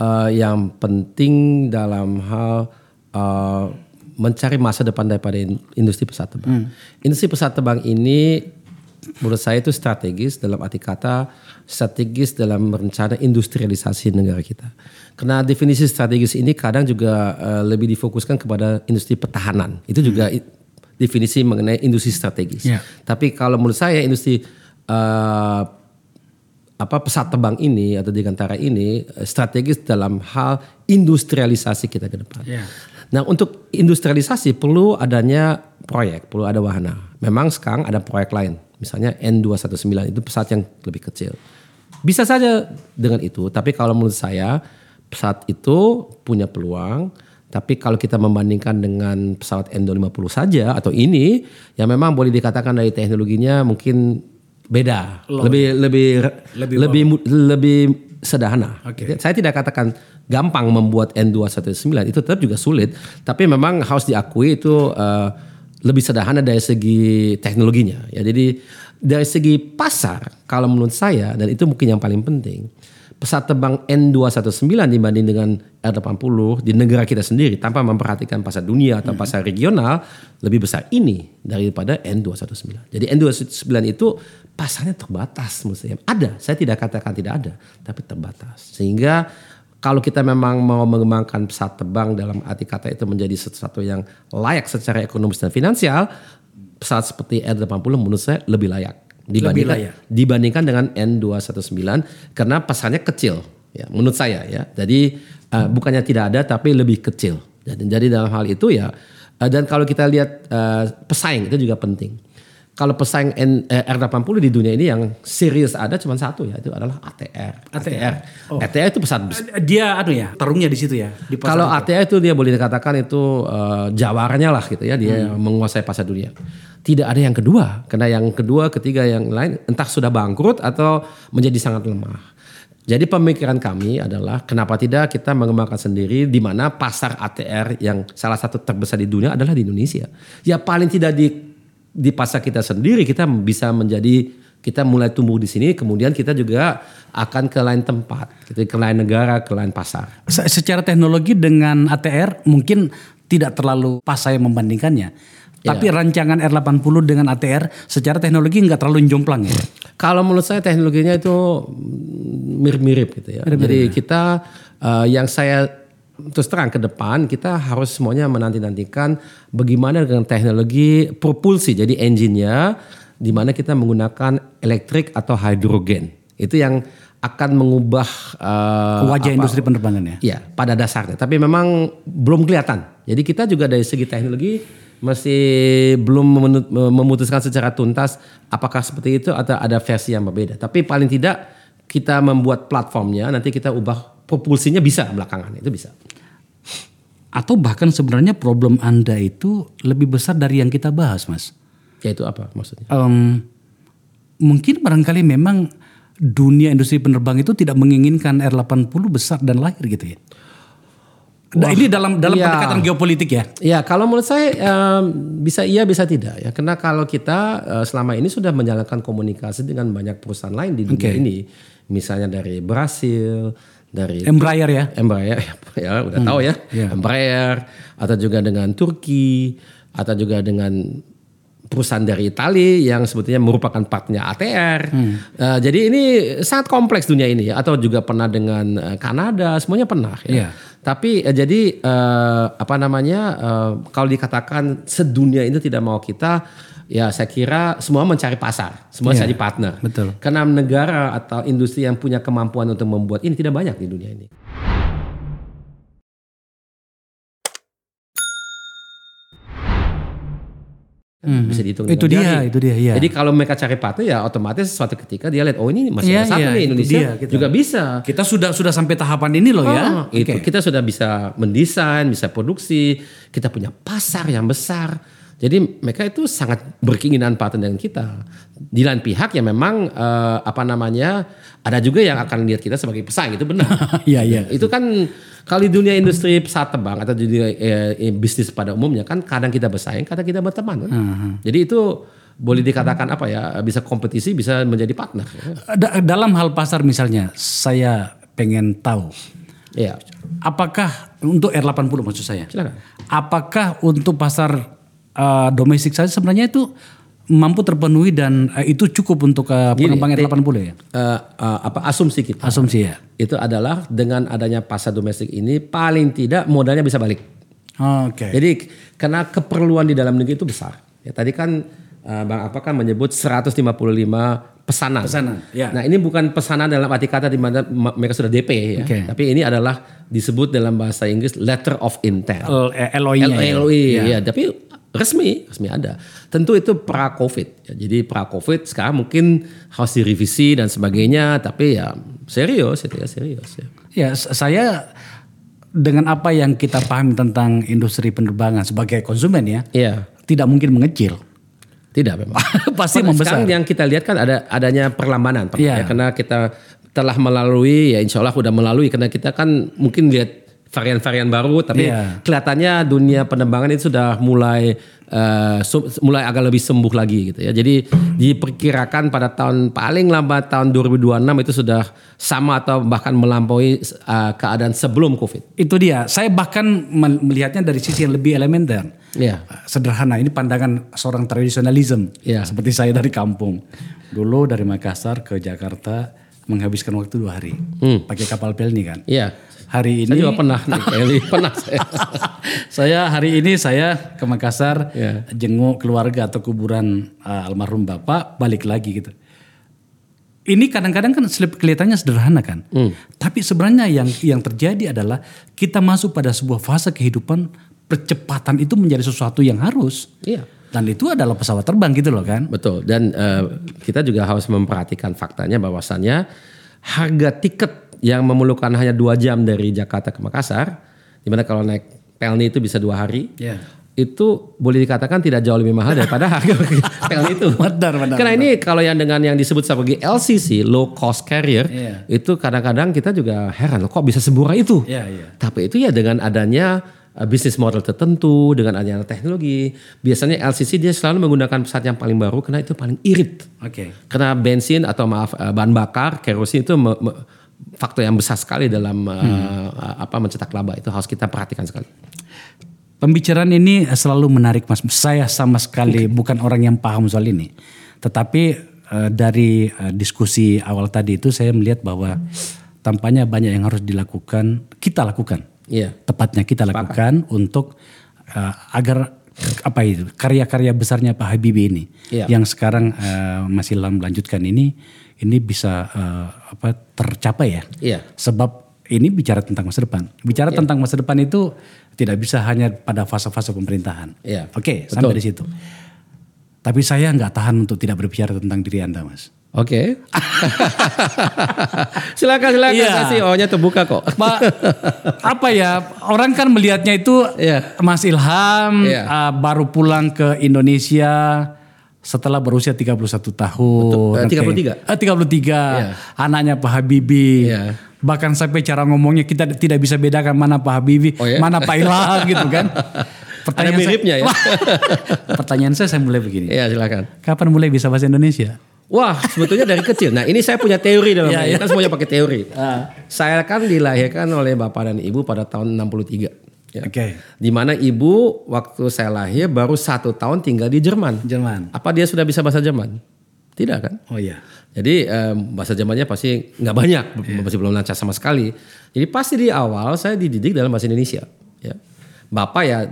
uh, yang penting dalam hal uh, mencari masa depan daripada in- industri pesawat terbang. Industri pesawat terbang ini menurut saya itu strategis dalam arti kata strategis dalam rencana industrialisasi negara kita. Karena definisi strategis ini kadang juga uh, lebih difokuskan kepada industri pertahanan. Itu juga i- definisi mengenai industri strategis. Ya. Tapi kalau menurut saya industri uh, apa pesawat terbang ini atau digantara ini eh, strategis dalam hal industrialisasi kita ke depan. Ya. Nah untuk industrialisasi perlu adanya proyek, perlu ada wahana. Memang sekarang ada proyek lain, misalnya N219 itu pesawat yang lebih kecil. Bisa saja dengan itu, tapi kalau menurut saya pesawat itu punya peluang. Tapi kalau kita membandingkan dengan pesawat N250 saja atau ini, ya memang boleh dikatakan dari teknologinya mungkin beda, lebih lebih lebih lebih, lebih sederhana. Oke. Saya tidak katakan gampang membuat N219 itu tetap juga sulit, tapi memang harus diakui itu eh, lebih sederhana dari segi teknologinya. Ya, jadi dari segi pasar, kalau menurut saya dan itu mungkin yang paling penting, pesawat terbang N219 dibanding dengan R80 di negara kita sendiri tanpa memperhatikan pasar dunia atau pasar regional lebih besar ini daripada N219. Jadi N219 itu pasarnya terbatas menurut saya. Ada, saya tidak katakan tidak ada, tapi terbatas. Sehingga kalau kita memang mau mengembangkan pesawat terbang dalam arti kata itu menjadi sesuatu yang layak secara ekonomis dan finansial, pesawat seperti R80 menurut saya lebih layak dibandingkan layak. dibandingkan dengan N219 karena pasarnya kecil ya menurut saya ya. Jadi uh, bukannya tidak ada tapi lebih kecil. Jadi, jadi dalam hal itu ya uh, dan kalau kita lihat uh, pesaing itu juga penting. Kalau pesaing N, eh, R80 di dunia ini yang serius ada cuma satu ya itu adalah ATR. ATR. ATR itu pesawat besar. Dia aduh ya, tarungnya di situ ya. Di Kalau itu. ATA itu dia boleh dikatakan itu eh, jawarannya lah gitu ya, dia menguasai pasar dunia. Tidak ada yang kedua, karena yang kedua, ketiga, yang lain entah sudah bangkrut atau menjadi sangat lemah. Jadi pemikiran kami adalah kenapa tidak kita mengembangkan sendiri di mana pasar ATR yang salah satu terbesar di dunia adalah di Indonesia. Ya paling tidak di di pasar kita sendiri kita bisa menjadi kita mulai tumbuh di sini kemudian kita juga akan ke lain tempat, gitu, ke lain negara, ke lain pasar. Se- Secara teknologi dengan ATR mungkin tidak terlalu pas saya membandingkannya. Tapi rancangan R80 dengan ATR secara teknologi nggak terlalu jomplang ya. Kalau menurut saya teknologinya itu mirip-mirip gitu ya. Jadi kita eh, yang saya terus terang ke depan kita harus semuanya menanti-nantikan bagaimana dengan teknologi propulsi. Jadi engine-nya di mana kita menggunakan elektrik atau hidrogen. Itu yang akan mengubah eh, Wajah apa- industri penerbangan ya. Iya, pada dasarnya. Tapi memang belum kelihatan. Jadi kita juga dari segi teknologi masih belum memutuskan secara tuntas apakah seperti itu atau ada versi yang berbeda. Tapi paling tidak kita membuat platformnya, nanti kita ubah propulsinya bisa belakangan itu bisa. Atau bahkan sebenarnya problem Anda itu lebih besar dari yang kita bahas, Mas. Yaitu apa maksudnya? Em, mungkin barangkali memang dunia industri penerbang itu tidak menginginkan R80 besar dan lahir gitu ya. Nah, ini dalam dalam iya. pendekatan geopolitik ya. Ya, kalau menurut saya em, bisa iya bisa tidak ya. Karena kalau kita eh, selama ini sudah menjalankan komunikasi dengan banyak perusahaan lain di dunia Oke. ini, misalnya dari Brasil, dari Embraer ya. Embraer ya udah tahu ya iya. Embraer atau juga dengan Turki atau juga dengan perusahaan dari Italia yang sebetulnya merupakan partnya ATR. Eh, jadi ini sangat kompleks dunia ini ya. atau juga pernah dengan eh, Kanada semuanya pernah ya. Iya. Tapi eh, jadi eh, apa namanya eh, kalau dikatakan sedunia itu tidak mau kita ya saya kira semua mencari pasar, semua Iya, cari partner. betul. Karena negara atau industri yang punya kemampuan untuk membuat ini tidak banyak di dunia ini. Bisa dihitung Itu dia, jari. itu dia, iya. Jadi kalau mereka cari partner ya otomatis suatu ketika dia lihat oh ini masih Iya, ada satu iya, nih Indonesia dia, gitu. juga bisa. Kita sudah sudah sampai tahapan ini loh ya. Ah, itu kita sudah bisa mendesain, bisa produksi, kita punya pasar yang besar. Jadi mereka itu sangat berkeinginan partner dengan kita. Di lain pihak ya memang eh, apa namanya ada juga yang akan lihat kita sebagai pesaing itu benar. Iya, iya. itu kan kalau di dunia industri pesawat terbang atau di dunia eh, eh, bisnis pada umumnya kan kadang kita bersaing, kadang kita berteman. Kan? Jadi itu boleh dikatakan apa ya bisa kompetisi bisa menjadi partner. Da- dalam hal pasar misalnya, saya pengen tahu Iya. apakah untuk R80 maksud saya. Silakan. Apakah untuk pasar uh, domestik saja sebenarnya itu mampu terpenuhi dan uh, itu cukup untuk uh, pengembang R80 ya? Eh, eh, apa asumsi kita? Asumsi ya. itu adalah dengan adanya pasar domestik ini paling tidak modalnya bisa balik. Oke. Jadi karena keperluan di dalam negeri itu besar. Ya tadi kan eh, Bang Apa kan menyebut 155 pesanan. Pesanan, ya. Nah ini bukan pesanan dalam arti kata di mana ma- mereka sudah DP ya. Oke. Tapi ini adalah disebut dalam bahasa Inggris letter of intent. L- eh, LOI-nya ya. LOI ya. tapi resmi, resmi ada. Tentu itu pra Covid. Ya, jadi pra Covid sekarang mungkin harus direvisi dan sebagainya, tapi ya serius itu ya serius ya. Ya, saya dengan apa yang kita pahami tentang industri penerbangan sebagai konsumen ya, Iya, tidak mungkin mengecil. tidak memang. Pasti Pada membesar. Sekarang yang kita lihat kan ada adanya perlambanan. Iya. Ya, karena kita telah melalui, ya insya Allah sudah melalui, karena kita kan mungkin lihat varian-varian baru, tapi Iya. kelihatannya dunia penerbangan itu sudah mulai su- mulai agak lebih sembuh lagi gitu ya. Jadi diperkirakan pada tahun paling lambat tahun 2026 itu sudah sama atau bahkan melampaui eh, keadaan sebelum COVID. Itu dia. Saya bahkan melihatnya dari sisi yang lebih elementer. Iya. Sederhana, ini pandangan seorang tradisionalism. Iya. Seperti saya dari kampung. Dulu dari Makassar ke Jakarta menghabiskan waktu dua hari. Pakai kapal pelni kan. Iya. Hari Saya ini juga pernah nih, Kelly. pernah saya. saya hari ini saya ke Makassar Iya. jenguk keluarga atau kuburan uh, almarhum bapak balik lagi gitu. Ini kadang-kadang kan kelihatannya sederhana kan, Hmm. tapi sebenarnya yang yang terjadi adalah kita masuk pada sebuah fase kehidupan percepatan itu menjadi sesuatu yang harus Iya. dan itu adalah pesawat terbang gitu loh kan. Betul. Dan eh, kita juga harus memperhatikan faktanya bahwasannya harga tiket yang memerlukan hanya dua jam dari Jakarta ke Makassar, di mana kalau naik Pelni itu bisa dua hari, Ya. itu boleh dikatakan tidak jauh lebih mahal daripada harga Pelni itu. Benar, benar, Karena ini kalau yang dengan yang disebut sebagai LCC (low cost carrier) Iya. itu kadang-kadang kita juga heran kok bisa semurah itu. Iya, iya. Tapi itu ya dengan adanya uh, bisnis model tertentu, dengan adanya teknologi, biasanya LCC dia selalu menggunakan pesawat yang paling baru karena itu paling irit. Oke. Karena bensin atau maaf uh, bahan bakar, kerosin itu me- me- faktor yang besar sekali dalam uh, uh, apa mencetak laba itu harus kita perhatikan sekali. Pembicaraan ini selalu menarik mas. Saya sama sekali bukan orang yang paham soal ini. Tetapi eh, dari eh, diskusi awal tadi itu saya melihat bahwa tampaknya banyak yang harus dilakukan, kita lakukan. Iya. Tepatnya kita lakukan untuk eh, agar apa itu karya-karya besarnya Pak Habibie ini Iya. yang sekarang eh, masih dalam melanjutkan ini ini bisa eh, apa tercapai ya. Iya. Sebab ini bicara tentang masa depan. Bicara tentang masa depan itu tidak bisa hanya pada fase-fase pemerintahan. Iya. Oke, sampai di situ. Tapi saya nggak tahan untuk tidak berbicara tentang diri Anda, Mas. Oke. silakan silakan Iya. saya sih ohnya terbuka kok. Pak, apa ya? Orang kan melihatnya itu Iya. Mas Ilham Iya. uh, baru pulang ke Indonesia setelah berusia 31 tahun. Betul. Eh, 33. Oke. Eh, 33. Iya. Anaknya Pak Habibie. Iya. Bahkan sampai cara ngomongnya kita tidak bisa bedakan mana Pak Habibie, Oh, ya? mana Pak Ilham gitu kan. Ada miripnya ya? Pertanyaan saya saya mulai begini. Iya silakan. Kapan mulai bisa bahasa Indonesia? Wah, sebetulnya dari kecil. Nah, ini saya punya teori dalam ini. iya. Kan semuanya pakai teori. Saya kan dilahirkan oleh bapak dan ibu pada tahun 63. Ya. Oke. Di mana ibu waktu saya lahir baru satu tahun tinggal di Jerman. Jerman. Apa dia sudah bisa bahasa Jerman? Tidak kan? Oh iya. Jadi em, bahasa Jermannya pasti nggak banyak, masih belum lancar sama sekali. Jadi pasti di awal saya dididik dalam bahasa Indonesia. Ya. Bapak ya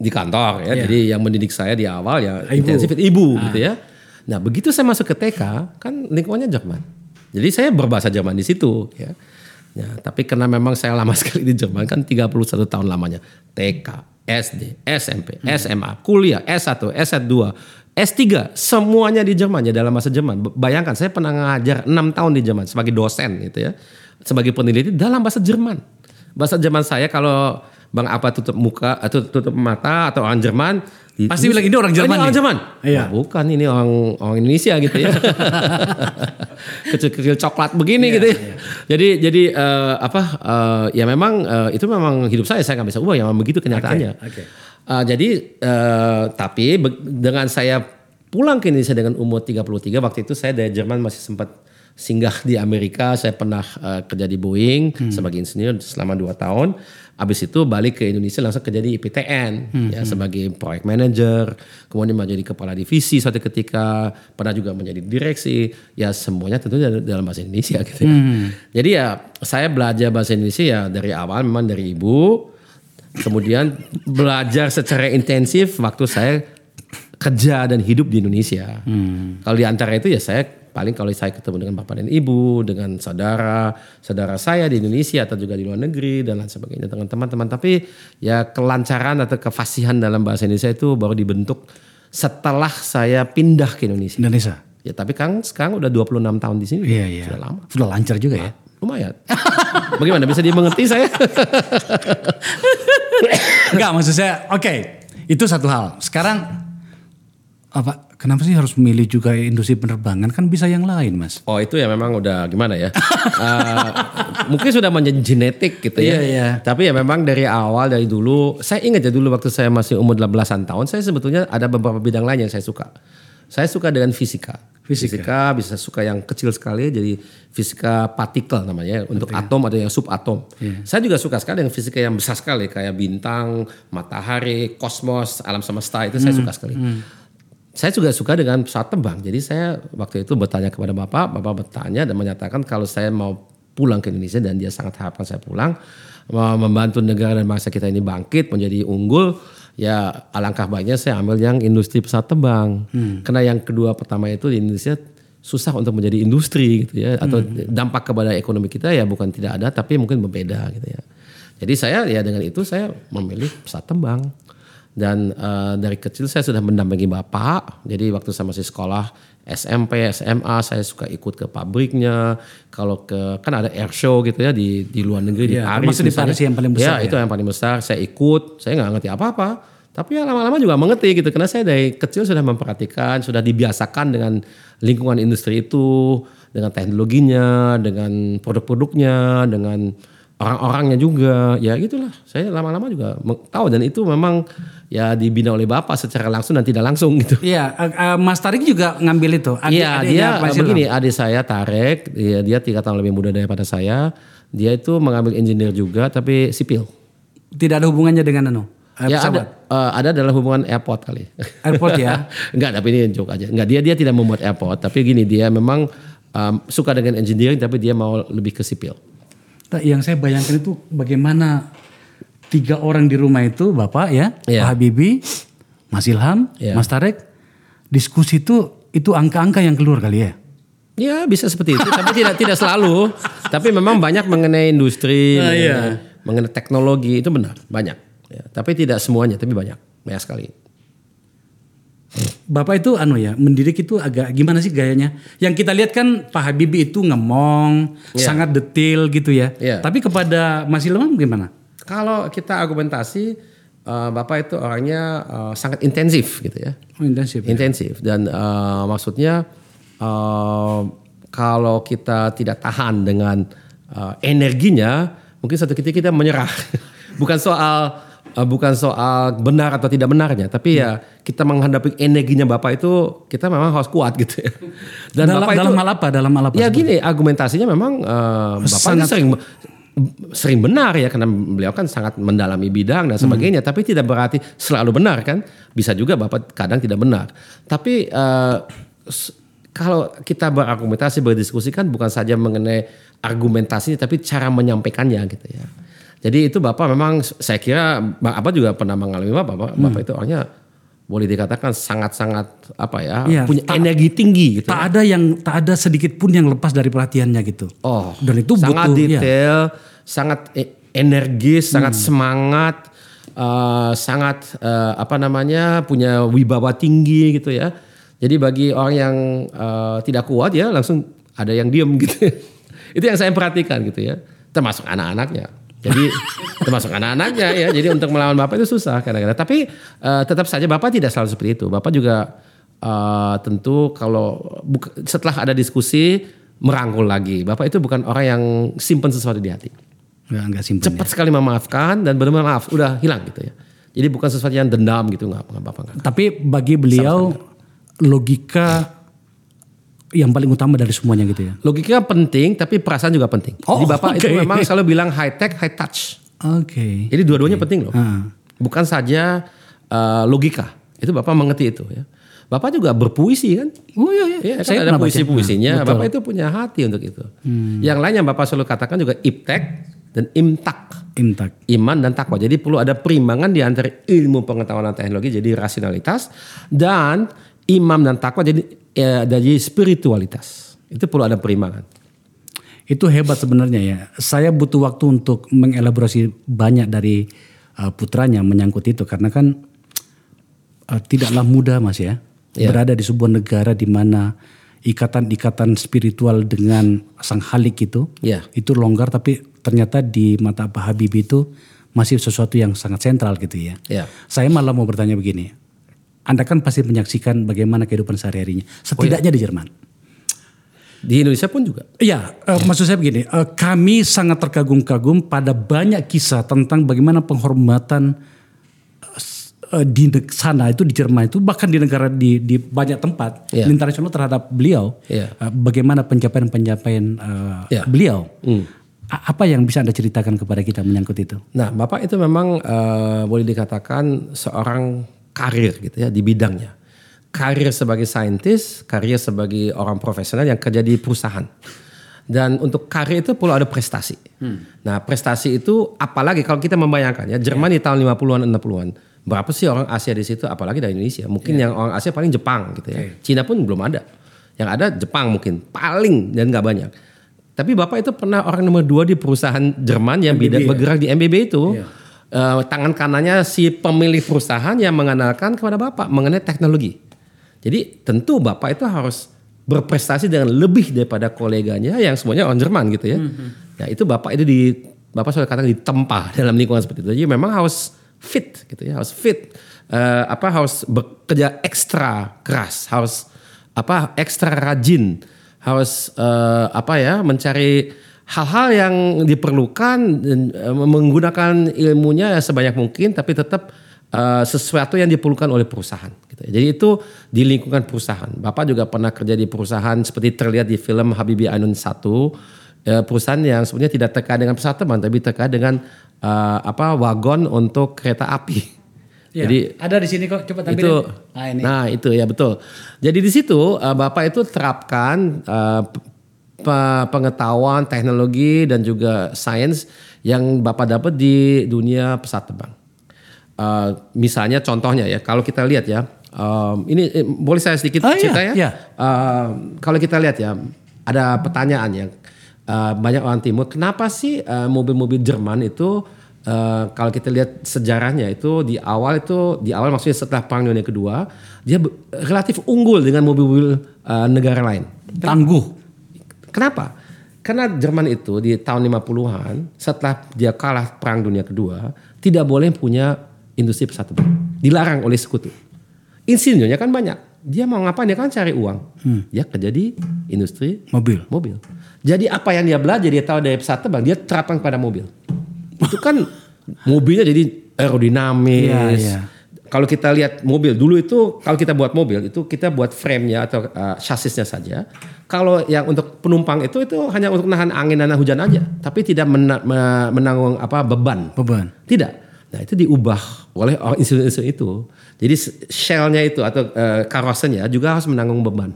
di kantor ya, Iya. jadi yang mendidik saya di awal ya Ibu. intensif ibu gitu ya. Nah begitu saya masuk ke TK kan lingkungannya Jerman. Jadi saya berbahasa Jerman di situ ya. Ya, tapi karena memang saya lama sekali di Jerman kan 31 tahun lamanya TK, SD, SMP, SMA, kuliah, S1, S2, S3, semuanya di Jerman ya dalam bahasa Jerman. Bayangkan saya pernah ngajar 6 tahun di Jerman sebagai dosen gitu ya. Sebagai peneliti dalam bahasa Jerman. Bahasa Jerman saya kalau Bang apa tutup muka atau tutup mata atau orang Jerman Pasti bilang, "Ini orang Jerman Ini orang nih." Jerman. Iya. Nah, bukan ini orang orang Indonesia gitu ya. Kecil-kecil coklat begini Iya, gitu ya. Jadi jadi eh, apa eh, ya memang eh, itu memang hidup saya saya nggak bisa ubah ya memang begitu kenyataannya. Oke, oke. Eh, jadi eh, tapi dengan saya pulang ke Indonesia dengan umur 33 waktu itu saya dari Jerman masih sempat singgah di Amerika. Saya pernah eh, kerja di Boeing Hmm. sebagai insinyur selama 2 tahun. Habis itu balik ke Indonesia langsung kerja di IPTN Hmm, ya sebagai project manager, kemudian menjadi kepala divisi suatu ketika, pernah juga menjadi direksi. Ya semuanya tentu dalam bahasa Indonesia gitu. ya. Hmm. Jadi ya saya belajar bahasa Indonesia ya dari awal memang dari ibu, kemudian belajar secara intensif waktu saya kerja dan hidup di Indonesia. Kalau di antara itu ya saya paling kalau saya ketemu dengan bapak dan ibu, dengan saudara, saudara saya di Indonesia atau juga di luar negeri dan lain sebagainya dengan teman-teman. Tapi ya kelancaran atau kefasihan dalam bahasa Indonesia itu baru dibentuk setelah saya pindah ke Indonesia. Indonesia. Ya tapi Kang sekarang udah 26 tahun di sini. Iya, iya. Sudah lama. Sudah lancar juga ya. Lumayan. Bagaimana bisa dimengerti saya? Enggak maksud saya, oke, itu satu hal. Sekarang apa? Kenapa sih harus memilih juga industri penerbangan? Kan bisa yang lain, mas. Oh itu ya memang udah gimana ya? Eh, mungkin sudah menjadi genetik gitu ya. Iya, iya. Tapi ya memang dari awal dari dulu, saya ingat ya dulu waktu saya masih umur 18-an tahun, saya sebetulnya ada beberapa bidang lain yang saya suka. Saya suka dengan fisika. Fisika. bisa suka yang kecil sekali jadi fisika partikel namanya ya. untuk atom ada yang subatom. Iya. Saya juga suka sekali dengan fisika yang besar sekali kayak bintang, matahari, kosmos, alam semesta itu saya Hmm, suka sekali. Saya juga suka dengan pesawat terbang. Jadi saya waktu itu bertanya kepada Bapak, Bapak bertanya dan menyatakan kalau saya mau pulang ke Indonesia dan dia sangat harapkan saya pulang, mau membantu negara dan bangsa kita ini bangkit menjadi unggul, ya alangkah baiknya saya ambil yang industri pesawat terbang. Karena yang kedua pertama itu di Indonesia susah untuk menjadi industri gitu ya atau dampak kepada ekonomi kita ya bukan tidak ada tapi mungkin berbeda gitu ya. Jadi saya ya dengan itu saya memilih pesawat terbang. Dan eh, dari kecil saya sudah mendampingi bapak. Jadi waktu saya masih sekolah SMP, SMA, saya suka ikut ke pabriknya. Kalau ke kan ada air show gitu ya di di luar negeri di Iya, Paris. di. Paris yang paling besar Ya, ya. itu yang paling besar. Saya ikut. Saya nggak ngerti apa-apa. Tapi ya lama-lama juga mengerti gitu. Karena saya dari kecil sudah memperhatikan, sudah dibiasakan dengan lingkungan industri itu, dengan teknologinya, dengan produk-produknya, dengan orang-orangnya juga. Ya gitulah. Saya lama-lama juga tahu dan itu memang ya dibina oleh bapak secara langsung dan tidak langsung gitu. Iya, eh, eh, Mas Tarik juga ngambil itu. Adik- Iya dia Pak begini adik saya Tarek dia, dia tiga tahun lebih muda daripada saya dia itu mengambil engineer juga tapi sipil Tidak ada hubungannya dengan anu. eh, ya ada eh, ada dalam hubungan airport kali Airport ya. Enggak tapi ini joke aja Enggak dia dia tidak membuat airport tapi gini dia memang um, suka dengan engineering tapi dia mau lebih ke sipil Nah, yang saya bayangkan itu bagaimana tiga orang di rumah itu Bapak ya, Iya. Pak Habibie, Mas Ilham, Iya. Mas Tarek, diskusi itu itu angka-angka yang keluar kali ya. Ya bisa seperti itu, tapi tidak tidak selalu. Tapi memang banyak mengenai industri, Ah, mengenai, iya. mengenai teknologi itu benar banyak. Ya, tapi tidak semuanya, tapi banyak, banyak sekali. Bapak itu anu ya, mendidik itu agak gimana sih gayanya? Yang kita lihat kan Pak Habibie itu ngemong, Iya. sangat detail gitu ya. Iya. Tapi kepada Mas Ilham gimana? Kalau kita argumentasi, eh, bapak itu orangnya eh, sangat intensif gitu ya, Oh, intensif. intensif dan eh, maksudnya eh, kalau kita tidak tahan dengan eh, energinya, mungkin satu ketika kita menyerah. bukan soal eh, bukan soal benar atau tidak benarnya, tapi ya kita menghadapi energinya bapak itu kita memang harus kuat gitu ya. Dan dalam, bapak dalam itu hal apa? Dalam hal apa? Ya gini argumentasinya memang eh, bapak Sangat- sering sering benar ya karena beliau kan sangat mendalami bidang dan Hmm. sebagainya tapi tidak berarti selalu benar kan bisa juga bapak kadang tidak benar tapi s- kalau kita berargumentasi berdiskusi kan bukan saja mengenai argumentasinya tapi cara menyampaikannya gitu ya jadi itu bapak memang saya kira Abah juga pernah mengalami bapak bapak, Hmm. bapak itu orangnya boleh dikatakan sangat-sangat apa ya Iya, punya tak- energi tinggi gitu tak ada yang tak ada sedikit pun yang lepas dari perhatiannya gitu. Oh, Dan itu sangat butuh, iya. detail, sangat e- energis, sangat Hmm. semangat. uh, sangat uh, apa namanya punya wibawa tinggi gitu ya. Jadi bagi orang yang uh, tidak kuat ya langsung ada yang diem gitu. Itu yang saya perhatikan gitu ya. Termasuk anak-anaknya. Jadi termasuk anak-anaknya ya. Jadi untuk melawan bapak itu susah kadang-kadang. Tapi uh, tetap saja bapak tidak selalu seperti itu. Bapak juga uh, tentu kalau buka, setelah ada diskusi merangkul lagi. Bapak itu bukan orang yang simpan sesuatu di hati. Enggak, enggak simpan. Cepat sekali memaafkan dan benar-benar maaf, udah hilang gitu ya. Jadi bukan sesuatu yang dendam gitu nggak nggak apa-apa nggak. Tapi bagi beliau logika yang paling utama dari semuanya gitu ya. Logika penting tapi perasaan juga penting. Oh, Jadi Bapak itu oke. memang selalu bilang high tech, high touch. Oke. Jadi dua-duanya penting loh. Ah. Bukan saja uh, logika. Itu Bapak mengerti itu ya. Bapak juga berpuisi kan? Oh iya iya. Iya, kan Saya ada puisi-puisinya. Ah, betul. Hmm. Bapak itu punya hati untuk itu. Yang lain yang Bapak selalu katakan juga iptek dan imtak. Intak. Iman dan takwa. Jadi perlu ada perimbangan di antara ilmu pengetahuan dan teknologi jadi rasionalitas dan imam dan takwa jadi ya, jadi spiritualitas. Itu perlu ada perimbangan. Itu hebat sebenarnya ya. Saya butuh waktu untuk mengelaborasi banyak dari uh, putranya menyangkut itu karena kan uh, tidaklah mudah Mas ya. Ya. Berada di sebuah negara di mana ikatan-ikatan spiritual dengan sang halik itu Ya. itu longgar tapi ternyata di mata Pak Habibie itu masih sesuatu yang sangat sentral gitu ya. Ya. Saya malah mau bertanya begini. Anda kan pasti menyaksikan bagaimana kehidupan sehari-harinya. Setidaknya di Jerman. Di Indonesia pun juga. Iya, eh, maksud saya begini, eh, kami sangat terkagum-kagum pada banyak kisah tentang bagaimana penghormatan eh, di sana itu di Jerman itu bahkan di negara di di banyak tempat Iya. internasional terhadap beliau, Iya. eh, bagaimana pencapaian-pencapaian eh, Iya. beliau. A- Apa yang bisa anda ceritakan kepada kita menyangkut itu? Nah, Bapak itu memang eh, boleh dikatakan seorang karir gitu ya di bidangnya. Karir sebagai saintis, karir sebagai orang profesional yang kerja di perusahaan. Dan untuk karir itu perlu ada prestasi. Nah, prestasi itu apalagi kalau kita membayangkan ya, Jerman di tahun 50-an 60-an. Berapa sih orang Asia di situ apalagi dari Indonesia? Mungkin yang orang Asia paling Jepang gitu ya. Cina pun belum ada. Yang ada Jepang mungkin paling dan nggak banyak. Tapi Bapak itu pernah orang nomor dua di perusahaan Jerman yang bida- bergerak di MBB itu. Eh, tangan kanannya si pemilik perusahaan yang mengenalkan kepada Bapak mengenai teknologi. Jadi tentu Bapak itu harus berprestasi dengan lebih daripada koleganya yang semuanya orang Jerman gitu ya. Nah itu Bapak itu di Bapak sudah katakan ditempa dalam lingkungan seperti itu. Jadi memang harus fit gitu ya, harus fit. Eh, apa harus bekerja ekstra keras, harus apa ekstra rajin, harus eh, apa ya mencari hal-hal yang diperlukan eh, menggunakan ilmunya sebanyak mungkin tapi tetap eh, sesuatu yang diperlukan oleh perusahaan gitu ya. Jadi itu di lingkungan perusahaan. Bapak juga pernah kerja di perusahaan seperti terlihat di film Habibie Ainun 1 eh, perusahaan yang sebenarnya tidak terkait dengan pesawat terbang tapi terkait dengan eh, apa wagon untuk kereta api. Jadi ada di sini kok coba itu Nah, ini. nah itu ya betul jadi di situ uh, bapak itu terapkan uh, pengetahuan teknologi dan juga sains yang bapak dapat di dunia pesawat terbang Uh, misalnya contohnya ya kalau kita lihat ya um, ini eh, boleh saya sedikit Ah, iya, cerita ya iya. Uh, kalau kita lihat ya ada pertanyaan yang uh, banyak orang timur kenapa sih uh, mobil-mobil Jerman itu uh, kalau kita lihat sejarahnya itu di awal itu di awal maksudnya setelah perang dunia kedua dia relatif unggul dengan mobil-mobil uh, negara lain Tangguh. Kenapa? Karena Jerman itu di tahun 50-an setelah dia kalah perang dunia kedua tidak boleh punya industri pesawat terbang. Dilarang oleh sekutu. Insinyurnya kan banyak. Dia mau ngapain? Dia kan cari uang. Dia kerja di industri Mobil. mobil. Jadi apa yang dia belajar dia tahu dari pesawat terbang dia terapkan pada mobil. Itu kan mobilnya jadi aerodinamis. Iya, iya. Kalau kita lihat mobil dulu itu kalau kita buat mobil itu kita buat frame-nya atau uh, chassisnya saja. Kalau yang untuk penumpang itu itu hanya untuk nahan angin dan hujan aja, tapi tidak mena- me- menanggung apa beban. Beban. Tidak. Nah itu diubah oleh insulin-insulin itu. Jadi shell-nya itu atau uh, karosenya juga harus menanggung beban.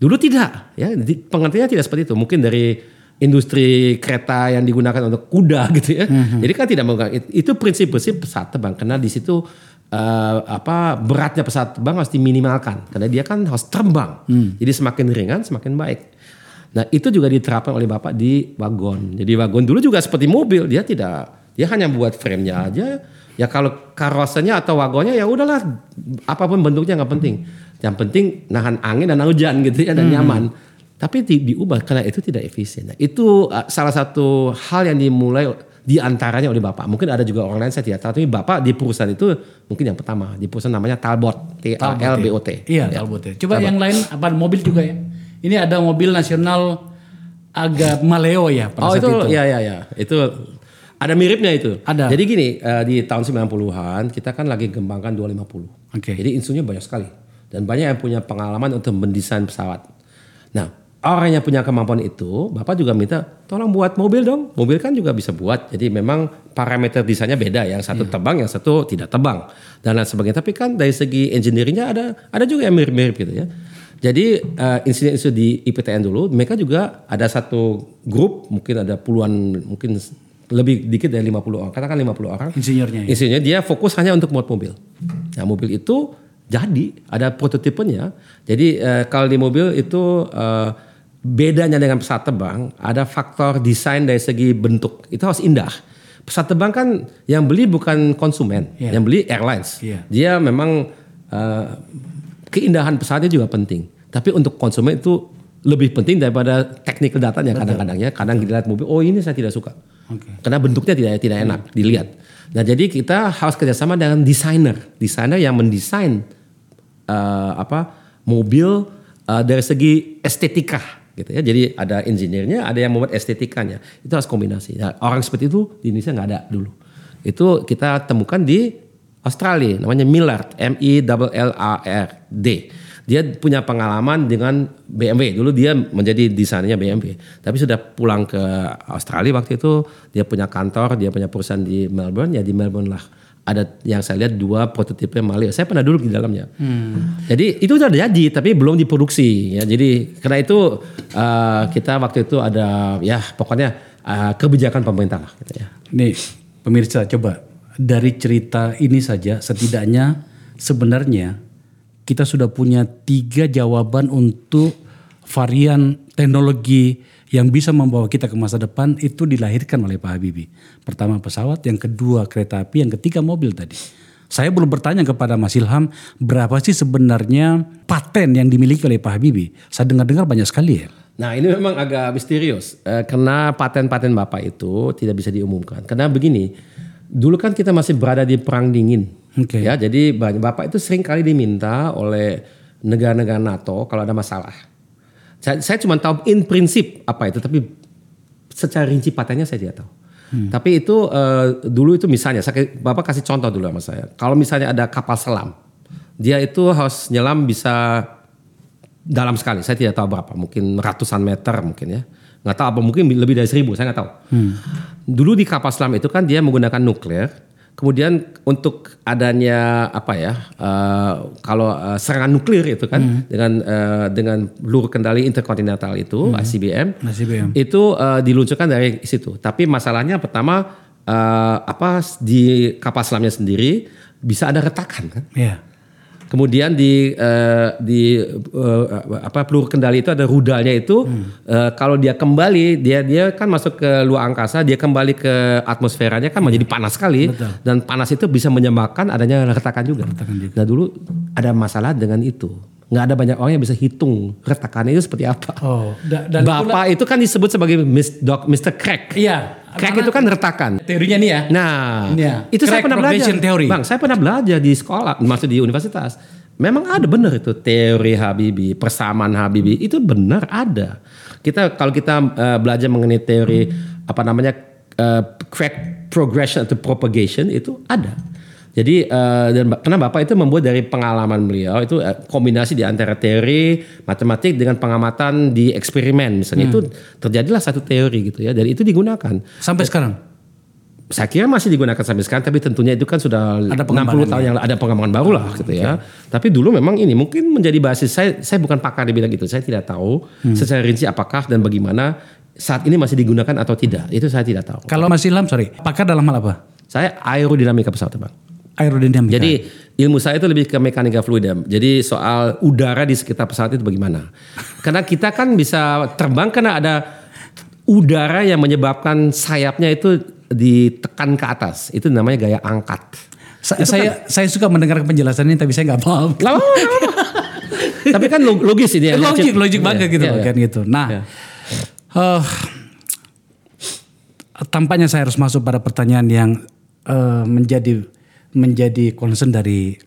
Dulu tidak, ya. Pengertiannya tidak seperti itu. Mungkin dari industri kereta yang digunakan untuk kuda gitu ya. Jadi kan tidak menggunakan itu, prinsip-prinsip pesawat terbang karena di situ eh, apa beratnya pesawat terbang harus diminimalkan karena dia kan harus terbang. Jadi semakin ringan semakin baik. Nah itu juga diterapkan oleh bapak di wagon. Jadi wagon dulu juga seperti mobil dia tidak dia hanya buat frame-nya aja Ya kalau karosenya atau wagonnya ya udahlah apa pun bentuknya nggak penting. Yang penting nahan angin dan hujan gitu ya dan nyaman. Tapi di, diubah karena itu tidak efisien. Nah, itu uh, salah satu hal yang dimulai di antaranya oleh Bapak. Mungkin ada juga orang lain saya tidak tahu. Tapi Bapak di perusahaan itu mungkin yang pertama di perusahaan namanya Talbot, T A L B O T. Iya, Ya. Talbot. Coba yang lain apa mobil juga ya. Ini ada mobil nasional agak maleo ya pada Oh saat itu, itu. ya ya ya. Itu ada miripnya itu. Ada. Jadi gini, eh, di tahun 90-an kita kan lagi kembangkan 250. Oke. Jadi insunya banyak sekali. Dan banyak yang punya pengalaman untuk mendesain pesawat. Nah, orang yang punya kemampuan itu, Bapak juga minta tolong buat mobil dong. Mobil kan juga bisa buat. Jadi memang parameter desainnya beda. Yang satu tebang, yang satu tidak tebang. Dan lain sebagainya. Tapi kan dari segi engineeringnya ada ada juga yang mirip-mirip gitu ya. Jadi eh, insiden-insiden di IPTN dulu, mereka juga ada satu grup, mungkin ada puluhan, mungkin lebih dikit dari 50 orang, katakan 50 orang. Insinyurnya ya. Insinyurnya dia fokus hanya untuk buat mobil. Nah mobil itu jadi ada prototipenya. Jadi eh, kalau di mobil itu eh, bedanya dengan pesawat terbang ada faktor desain dari segi bentuk itu harus indah. Pesawat terbang kan yang beli bukan konsumen, Iya. yang beli airlines. Iya. Dia memang eh, keindahan pesawatnya juga penting. Tapi untuk konsumen itu lebih penting daripada technical datanya kadang-kadangnya. Kadang kita lihat mobil, oh ini saya tidak suka. Oke. Karena bentuknya tidak tidak enak dilihat. Nah jadi kita harus kerjasama dengan desainer, desainer yang mendesain eh, apa mobil eh, dari segi estetika gitu ya. Jadi ada engineer-nya, ada yang membuat estetikanya. Itu harus kombinasi. Nah, orang seperti itu di Indonesia nggak ada dulu. Itu kita temukan di Australia, namanya Millard, M I L L A R D. Dia punya pengalaman dengan BMW. Dulu dia menjadi desainernya BMW. Tapi sudah pulang ke Australia waktu itu, dia punya kantor, dia punya perusahaan di Melbourne, ya di Melbourne lah. Ada yang saya lihat dua prototipe Malia. Saya pernah duduk di dalamnya. Jadi itu sudah jadi, tapi belum diproduksi. Ya, jadi karena itu eh, kita waktu itu ada ya pokoknya eh, kebijakan pemerintah lah. Gitu ya. Nih, pemirsa coba dari cerita ini saja setidaknya sebenarnya kita sudah punya tiga jawaban untuk varian teknologi yang bisa membawa kita ke masa depan itu dilahirkan oleh Pak Habibie. Pertama pesawat, yang kedua kereta api, yang ketiga mobil tadi. Saya belum bertanya kepada Mas Ilham berapa sih sebenarnya paten yang dimiliki oleh Pak Habibie. Saya dengar-dengar banyak sekali ya. Nah ini memang agak misterius eh, karena paten-paten bapak itu tidak bisa diumumkan. Karena begini, dulu kan kita masih berada di perang dingin, Oke. ya. Jadi bapak itu sering kali diminta oleh negara-negara NATO kalau ada masalah. Saya, saya cuma tahu in prinsip apa itu, tapi secara rinci patennya saya tidak tahu. Tapi itu eh, dulu itu misalnya, saya, bapak kasih contoh dulu sama saya. Kalau misalnya ada kapal selam, dia itu harus nyelam bisa dalam sekali. Saya tidak tahu berapa, mungkin ratusan meter mungkin ya. Nggak tahu apa mungkin lebih dari seribu, saya nggak tahu. Dulu di kapal selam itu kan dia menggunakan nuklir. Kemudian untuk adanya apa ya, eh, kalau eh, serangan nuklir itu kan dengan eh, dengan peluru kendali interkontinental itu ICBM, ICBM. itu eh, diluncurkan dari situ. Tapi masalahnya pertama eh, apa di kapal selamnya sendiri bisa ada retakan kan. Ya. Kemudian di eh, di eh, apa peluru kendali itu ada rudalnya itu eh, kalau dia kembali dia dia kan masuk ke luar angkasa dia kembali ke atmosferanya kan menjadi panas sekali. Dan panas itu bisa menyebabkan adanya retakan juga. Nah dulu ada masalah dengan itu nggak ada banyak orang yang bisa hitung retakannya itu seperti apa. Oh, da- dan Bapak itu kan disebut sebagai Miss Doc, Mr. Crack. Iya. Crack itu kan retakan. teorinya nih ya. Nah, Iya. itu saya Crack pernah belajar. theory. Bang, saya pernah belajar di sekolah, maksud di universitas. Memang ada benar itu teori Habibie, persamaan Habibie itu benar ada. Kita kalau kita eh, belajar mengenai teori apa namanya eh, crack progression atau propagation itu ada. Jadi eh, dan karena Bapak itu membuat dari pengalaman beliau itu eh, kombinasi di antara teori matematik dengan pengamatan di eksperimen misalnya itu terjadilah satu teori gitu ya dan itu digunakan Sampai sekarang. saya kira masih digunakan sampai sekarang tapi tentunya itu kan sudah Ada 60 pengembangan tahun yang lalu, ada pengembangan baru lah gitu ya. Tapi dulu memang ini mungkin menjadi basis saya saya bukan pakar di bidang itu. Saya tidak tahu secara rinci apakah dan bagaimana saat ini masih digunakan atau tidak. Itu saya tidak tahu. Kalau Mas Ilham, sorry, pakar dalam hal apa? Saya aerodinamika pesawat terbang. Aerodinamika. Jadi ilmu saya itu lebih ke mekanika fluida. Jadi soal udara di sekitar pesawat itu bagaimana? Karena kita kan bisa terbang karena ada udara yang menyebabkan sayapnya itu ditekan ke atas. Itu namanya gaya angkat. Sa- saya saya suka mendengar penjelasan ini tapi saya nggak paham. Lama, lama. Tapi kan log- logis ini ya. logik logik banget Iya, gitu iya, iya. kan gitu. Nah, Iya. eh, tampaknya saya harus masuk pada pertanyaan yang eh, menjadi menjadi concern dari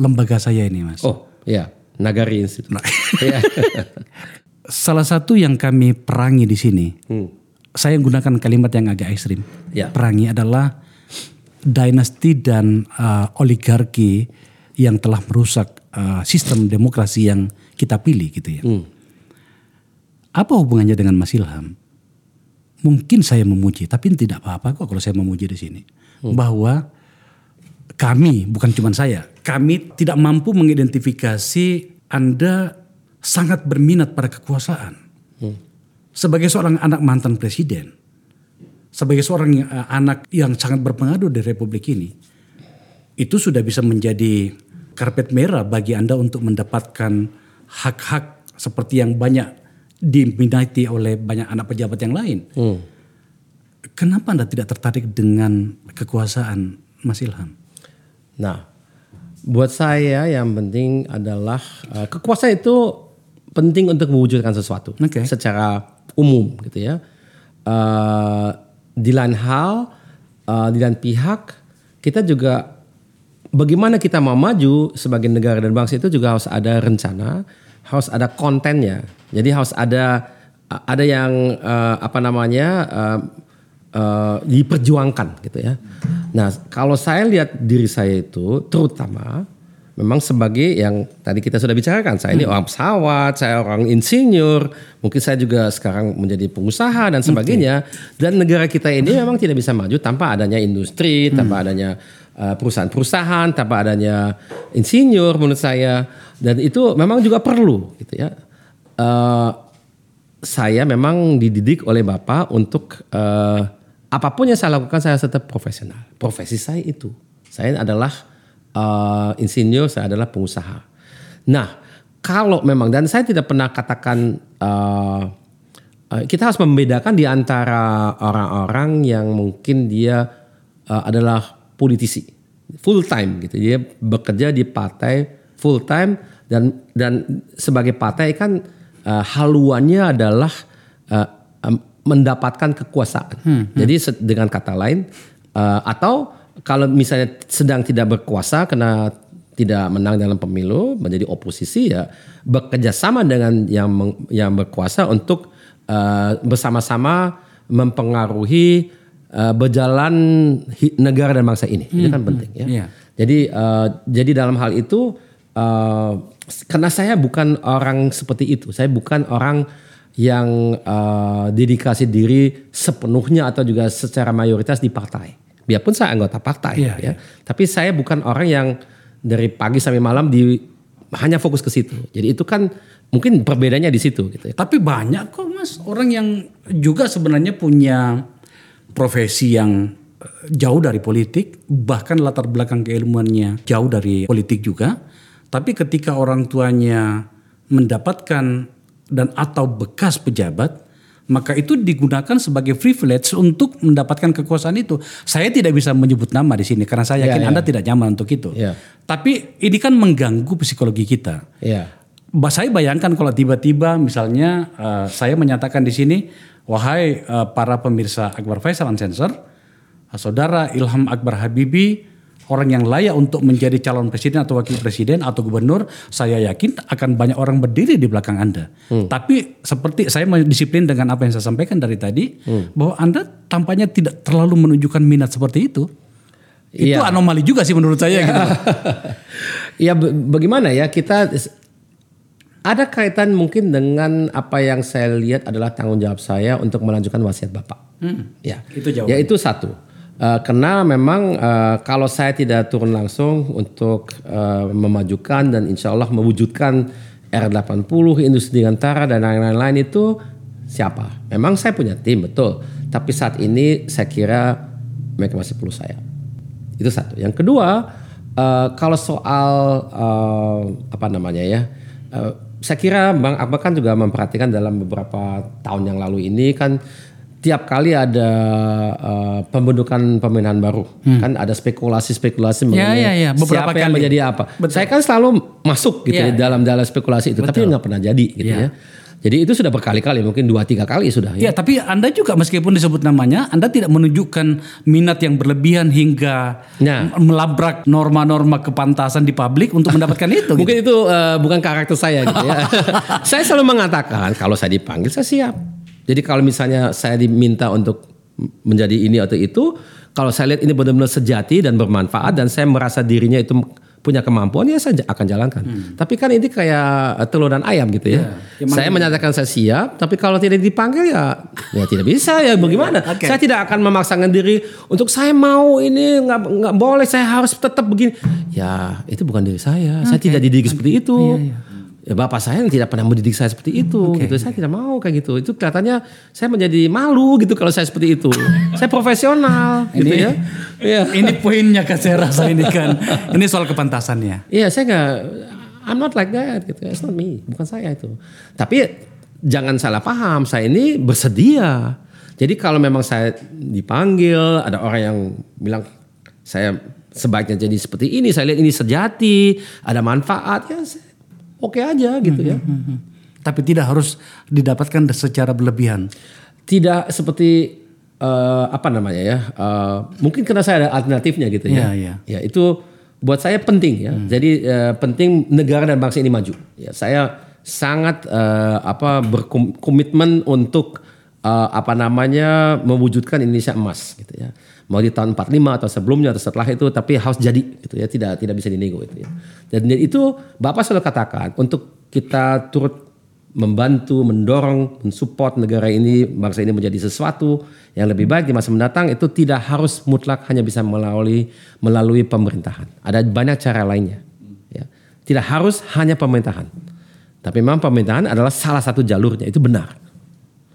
lembaga saya ini, Mas. Oh, iya. Nagari Institute. Iya. Salah satu yang kami perangi di sini, Hmm. saya gunakan kalimat yang agak ekstrim. Ya. Perangi adalah dinasti dan eh, oligarki yang telah merusak eh, sistem demokrasi yang kita pilih gitu ya. Hmm. Apa hubungannya dengan Mas Ilham? Mungkin saya memuji, tapi tidak apa-apa kok kalau saya memuji di sini. Bahwa kami, bukan cuma saya, kami tidak mampu mengidentifikasi Anda sangat berminat pada kekuasaan. Sebagai seorang anak mantan presiden, sebagai seorang eh, anak yang sangat berpengaruh di Republik ini, itu sudah bisa menjadi karpet merah bagi Anda untuk mendapatkan hak-hak seperti yang banyak diminati oleh banyak anak pejabat yang lain. Hmm. Kenapa Anda tidak tertarik dengan kekuasaan Mas Ilham? Nah, buat saya yang penting adalah uh, kekuasaan itu penting untuk mewujudkan sesuatu Oke. secara umum gitu ya. Uh, di lain hal, uh, di lain pihak kita juga bagaimana kita mau maju sebagai negara dan bangsa itu juga harus ada rencana, harus ada kontennya. Jadi harus ada ada yang uh, apa namanya uh, uh, diperjuangkan gitu ya. Nah kalau saya lihat diri saya itu terutama memang sebagai yang tadi kita sudah bicarakan saya ini orang pesawat, saya orang insinyur, mungkin saya juga sekarang menjadi pengusaha dan sebagainya. Dan negara kita ini memang tidak bisa maju tanpa adanya industri, tanpa adanya uh, perusahaan-perusahaan, tanpa adanya insinyur menurut saya. Dan itu memang juga perlu gitu ya. Uh, saya memang dididik oleh bapak untuk eh, apa pun yang saya lakukan saya tetap profesional. Profesi saya itu, saya adalah eh, insinyur, saya adalah pengusaha. Nah, kalau memang dan saya tidak pernah katakan eh, eh, kita harus membedakan di antara orang-orang yang mungkin dia eh, adalah politisi full time gitu, dia bekerja di partai full time dan dan sebagai partai kan uh, haluannya adalah uh, mendapatkan kekuasaan. Jadi se- dengan kata lain uh, atau kalau misalnya sedang tidak berkuasa karena tidak menang dalam pemilu menjadi oposisi ya bekerja sama dengan yang meng- yang berkuasa untuk uh, bersama-sama mempengaruhi uh, berjalan negara dan bangsa ini. Itu kan penting ya. Iya. Jadi uh, jadi dalam hal itu uh, karena saya bukan orang seperti itu. Saya bukan orang yang uh, dedikasi diri sepenuhnya atau juga secara mayoritas di partai. Biarpun saya anggota partai Iya, ya. Tapi saya bukan orang yang dari pagi sampai malam di hanya fokus ke situ. Jadi itu kan mungkin perbedaannya di situ gitu. Tapi banyak kok mas orang yang juga sebenarnya punya profesi yang eh, jauh dari politik, bahkan latar belakang keilmuannya jauh dari politik juga. Tapi ketika orang tuanya mendapatkan dan atau bekas pejabat, maka itu digunakan sebagai privilege untuk mendapatkan kekuasaan itu. Saya tidak bisa menyebut nama di sini karena saya yakin Ya, ya. Anda tidak nyaman untuk itu. Ya. Tapi ini kan mengganggu psikologi kita. Ba- Saya bayangkan kalau tiba-tiba misalnya eh, saya menyatakan di sini, wahai eh, para pemirsa Akbar Faisal Uncensored, eh, saudara Ilham Akbar Habibi, orang yang layak untuk menjadi calon presiden atau wakil presiden atau gubernur, saya yakin akan banyak orang berdiri di belakang Anda. Tapi seperti saya disiplin dengan apa yang saya sampaikan dari tadi, bahwa Anda tampaknya tidak terlalu menunjukkan minat seperti itu. Itu Iya. anomali juga sih menurut saya gitu. Ya bagaimana ya kita ada kaitan mungkin dengan apa yang saya lihat adalah tanggung jawab saya untuk melanjutkan wasiat bapak. Ya, Itu jawabannya. Ya itu satu. Eh, karena memang eh, kalau saya tidak turun langsung untuk eh, memajukan dan insya Allah mewujudkan R80 industri Dirgantara dan lain-lain itu siapa? Memang saya punya tim betul, tapi saat ini saya kira mereka masih perlu saya. Itu satu. Yang kedua, eh, kalau soal eh, apa namanya ya, eh, saya kira Bang Akbar kan juga memperhatikan dalam beberapa tahun yang lalu ini kan tiap kali ada uh, pembentukan pemerintahan baru, kan ada spekulasi-spekulasi mengenai ya, ya. Beberapa siapa yang kali. menjadi apa. Saya kan selalu masuk gitu Ya, ya, dalam dalam spekulasi itu, tapi nggak pernah jadi gitu Ya. ya. Jadi itu sudah berkali-kali, mungkin dua tiga kali sudah. Ya, tapi Anda juga meskipun disebut namanya, Anda tidak menunjukkan minat yang berlebihan hingga Nah. melabrak norma-norma kepantasan di publik untuk mendapatkan itu. gitu. Mungkin itu uh, bukan karakter saya gitu ya. saya selalu mengatakan kalau saya dipanggil saya siap. Jadi kalau misalnya saya diminta untuk menjadi ini atau itu, kalau saya lihat ini benar-benar sejati dan bermanfaat dan saya merasa dirinya itu punya kemampuan ya saya akan jalankan. Tapi kan ini kayak telur dan ayam gitu ya. saya menyatakan saya siap, tapi kalau tidak dipanggil ya ya tidak bisa ya bagaimana? Oke. Saya tidak akan memaksakan diri untuk saya mau ini nggak nggak boleh saya harus tetap begini. Ya itu bukan diri saya. Saya tidak dididik seperti itu. Ya, bapak saya yang tidak pernah mendidik saya seperti itu. Gitu. Saya tidak mau kayak gitu. Itu kelihatannya saya menjadi malu gitu kalau saya seperti itu. saya profesional gitu Ini- ya. Iya. Ini poinnya kan saya rasa ini kan. Ini soal kepantasannya. Iya, saya nggak I'm not like that gitu. It's not me, bukan saya itu. Tapi jangan salah paham, saya ini bersedia. Jadi kalau memang saya dipanggil, ada orang yang bilang saya sebaiknya jadi seperti ini, saya lihat ini sejati, ada manfaat, ya saya oke aja gitu ya. Hmm. Tapi tidak harus didapatkan secara berlebihan. Tidak seperti eh, apa namanya ya? eh, mungkin karena saya ada alternatifnya gitu ya. Iya, iya. Ya itu buat saya penting ya. Jadi eh, penting negara dan bangsa ini maju. Ya saya sangat eh, apa berkomitmen untuk eh, apa namanya mewujudkan Indonesia emas gitu ya. Mau di tahun 45 atau sebelumnya atau setelah itu tapi harus jadi gitu ya. Tidak tidak bisa dinego itu ya. Dan itu Bapak selalu katakan untuk kita turut membantu, mendorong, mensupport negara ini, bangsa ini menjadi sesuatu yang lebih baik di masa mendatang itu tidak harus mutlak hanya bisa melalui melalui pemerintahan. Ada banyak cara lainnya. Ya. Tidak harus hanya pemerintahan. Tapi memang pemerintahan adalah salah satu jalurnya itu benar.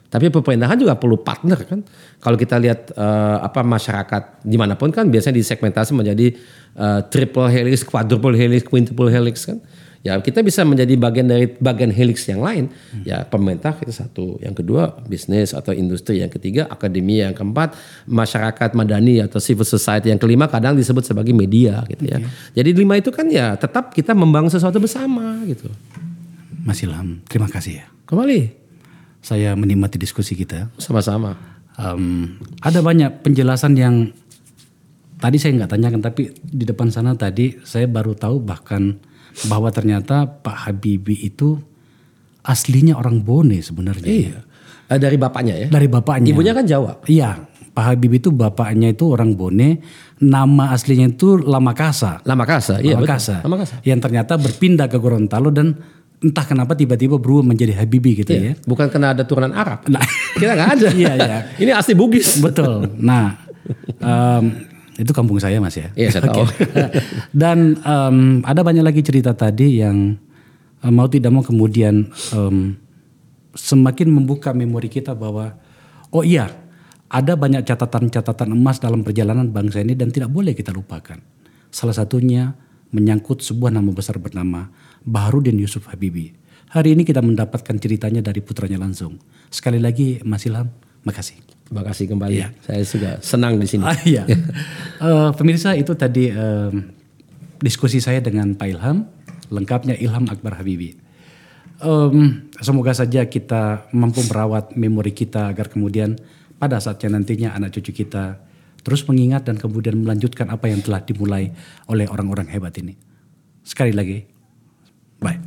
Tapi pemerintahan juga perlu partner kan. Kalau kita lihat eh, apa masyarakat di mana pun kan biasanya disegmentasi menjadi eh, triple helix, quadruple helix, quintuple helix kan. Ya kita bisa menjadi bagian dari bagian helix yang lain. Ya pemerintah itu satu, yang kedua bisnis atau industri, yang ketiga akademia, yang keempat masyarakat madani atau civil society, yang kelima kadang disebut sebagai media gitu ya. Jadi lima itu kan ya tetap kita membangun sesuatu bersama gitu. Mas Ilham, terima kasih ya. Kembali Saya menikmati diskusi kita. sama-sama. Em, ada banyak penjelasan yang tadi saya nggak tanyakan, tapi di depan sana tadi saya baru tahu bahkan bahwa ternyata Pak Habibie itu aslinya orang Bone sebenarnya. Iya. Eh, dari bapaknya ya. Dari bapaknya. Ibunya kan Jawa. Iya, Pak Habibie itu bapaknya itu orang Bone, nama aslinya itu Lamakasa. Lamakasa, iya betul. Lamakasa. Lamakasa. Yang ternyata berpindah ke Gorontalo dan entah kenapa tiba-tiba berubah menjadi Habibie gitu ya. Bukan karena ada turunan Arab. Nah. Kita nggak ada. Iya, iya. Ini asli Bugis. Betul. Nah, em, itu kampung saya mas ya. Iya, saya tahu. Dan em, ada banyak lagi cerita tadi yang em, mau tidak mau kemudian em, semakin membuka memori kita bahwa oh iya ada banyak catatan-catatan emas dalam perjalanan bangsa ini dan tidak boleh kita lupakan. Salah satunya menyangkut sebuah nama besar bernama Baharudin Yusuf Habibie. Hari ini kita mendapatkan ceritanya dari putranya langsung. Sekali lagi Mas Ilham, makasih. Terima kasih kembali. Saya juga senang di sini. Ah, iya. Eh, pemirsa itu tadi em, diskusi saya dengan Pak Ilham, lengkapnya Ilham Akbar Habibie. Em, semoga saja kita mampu merawat memori kita agar kemudian pada saatnya nantinya anak cucu kita terus mengingat dan kemudian melanjutkan apa yang telah dimulai oleh orang-orang hebat ini. Sekali lagi, 喂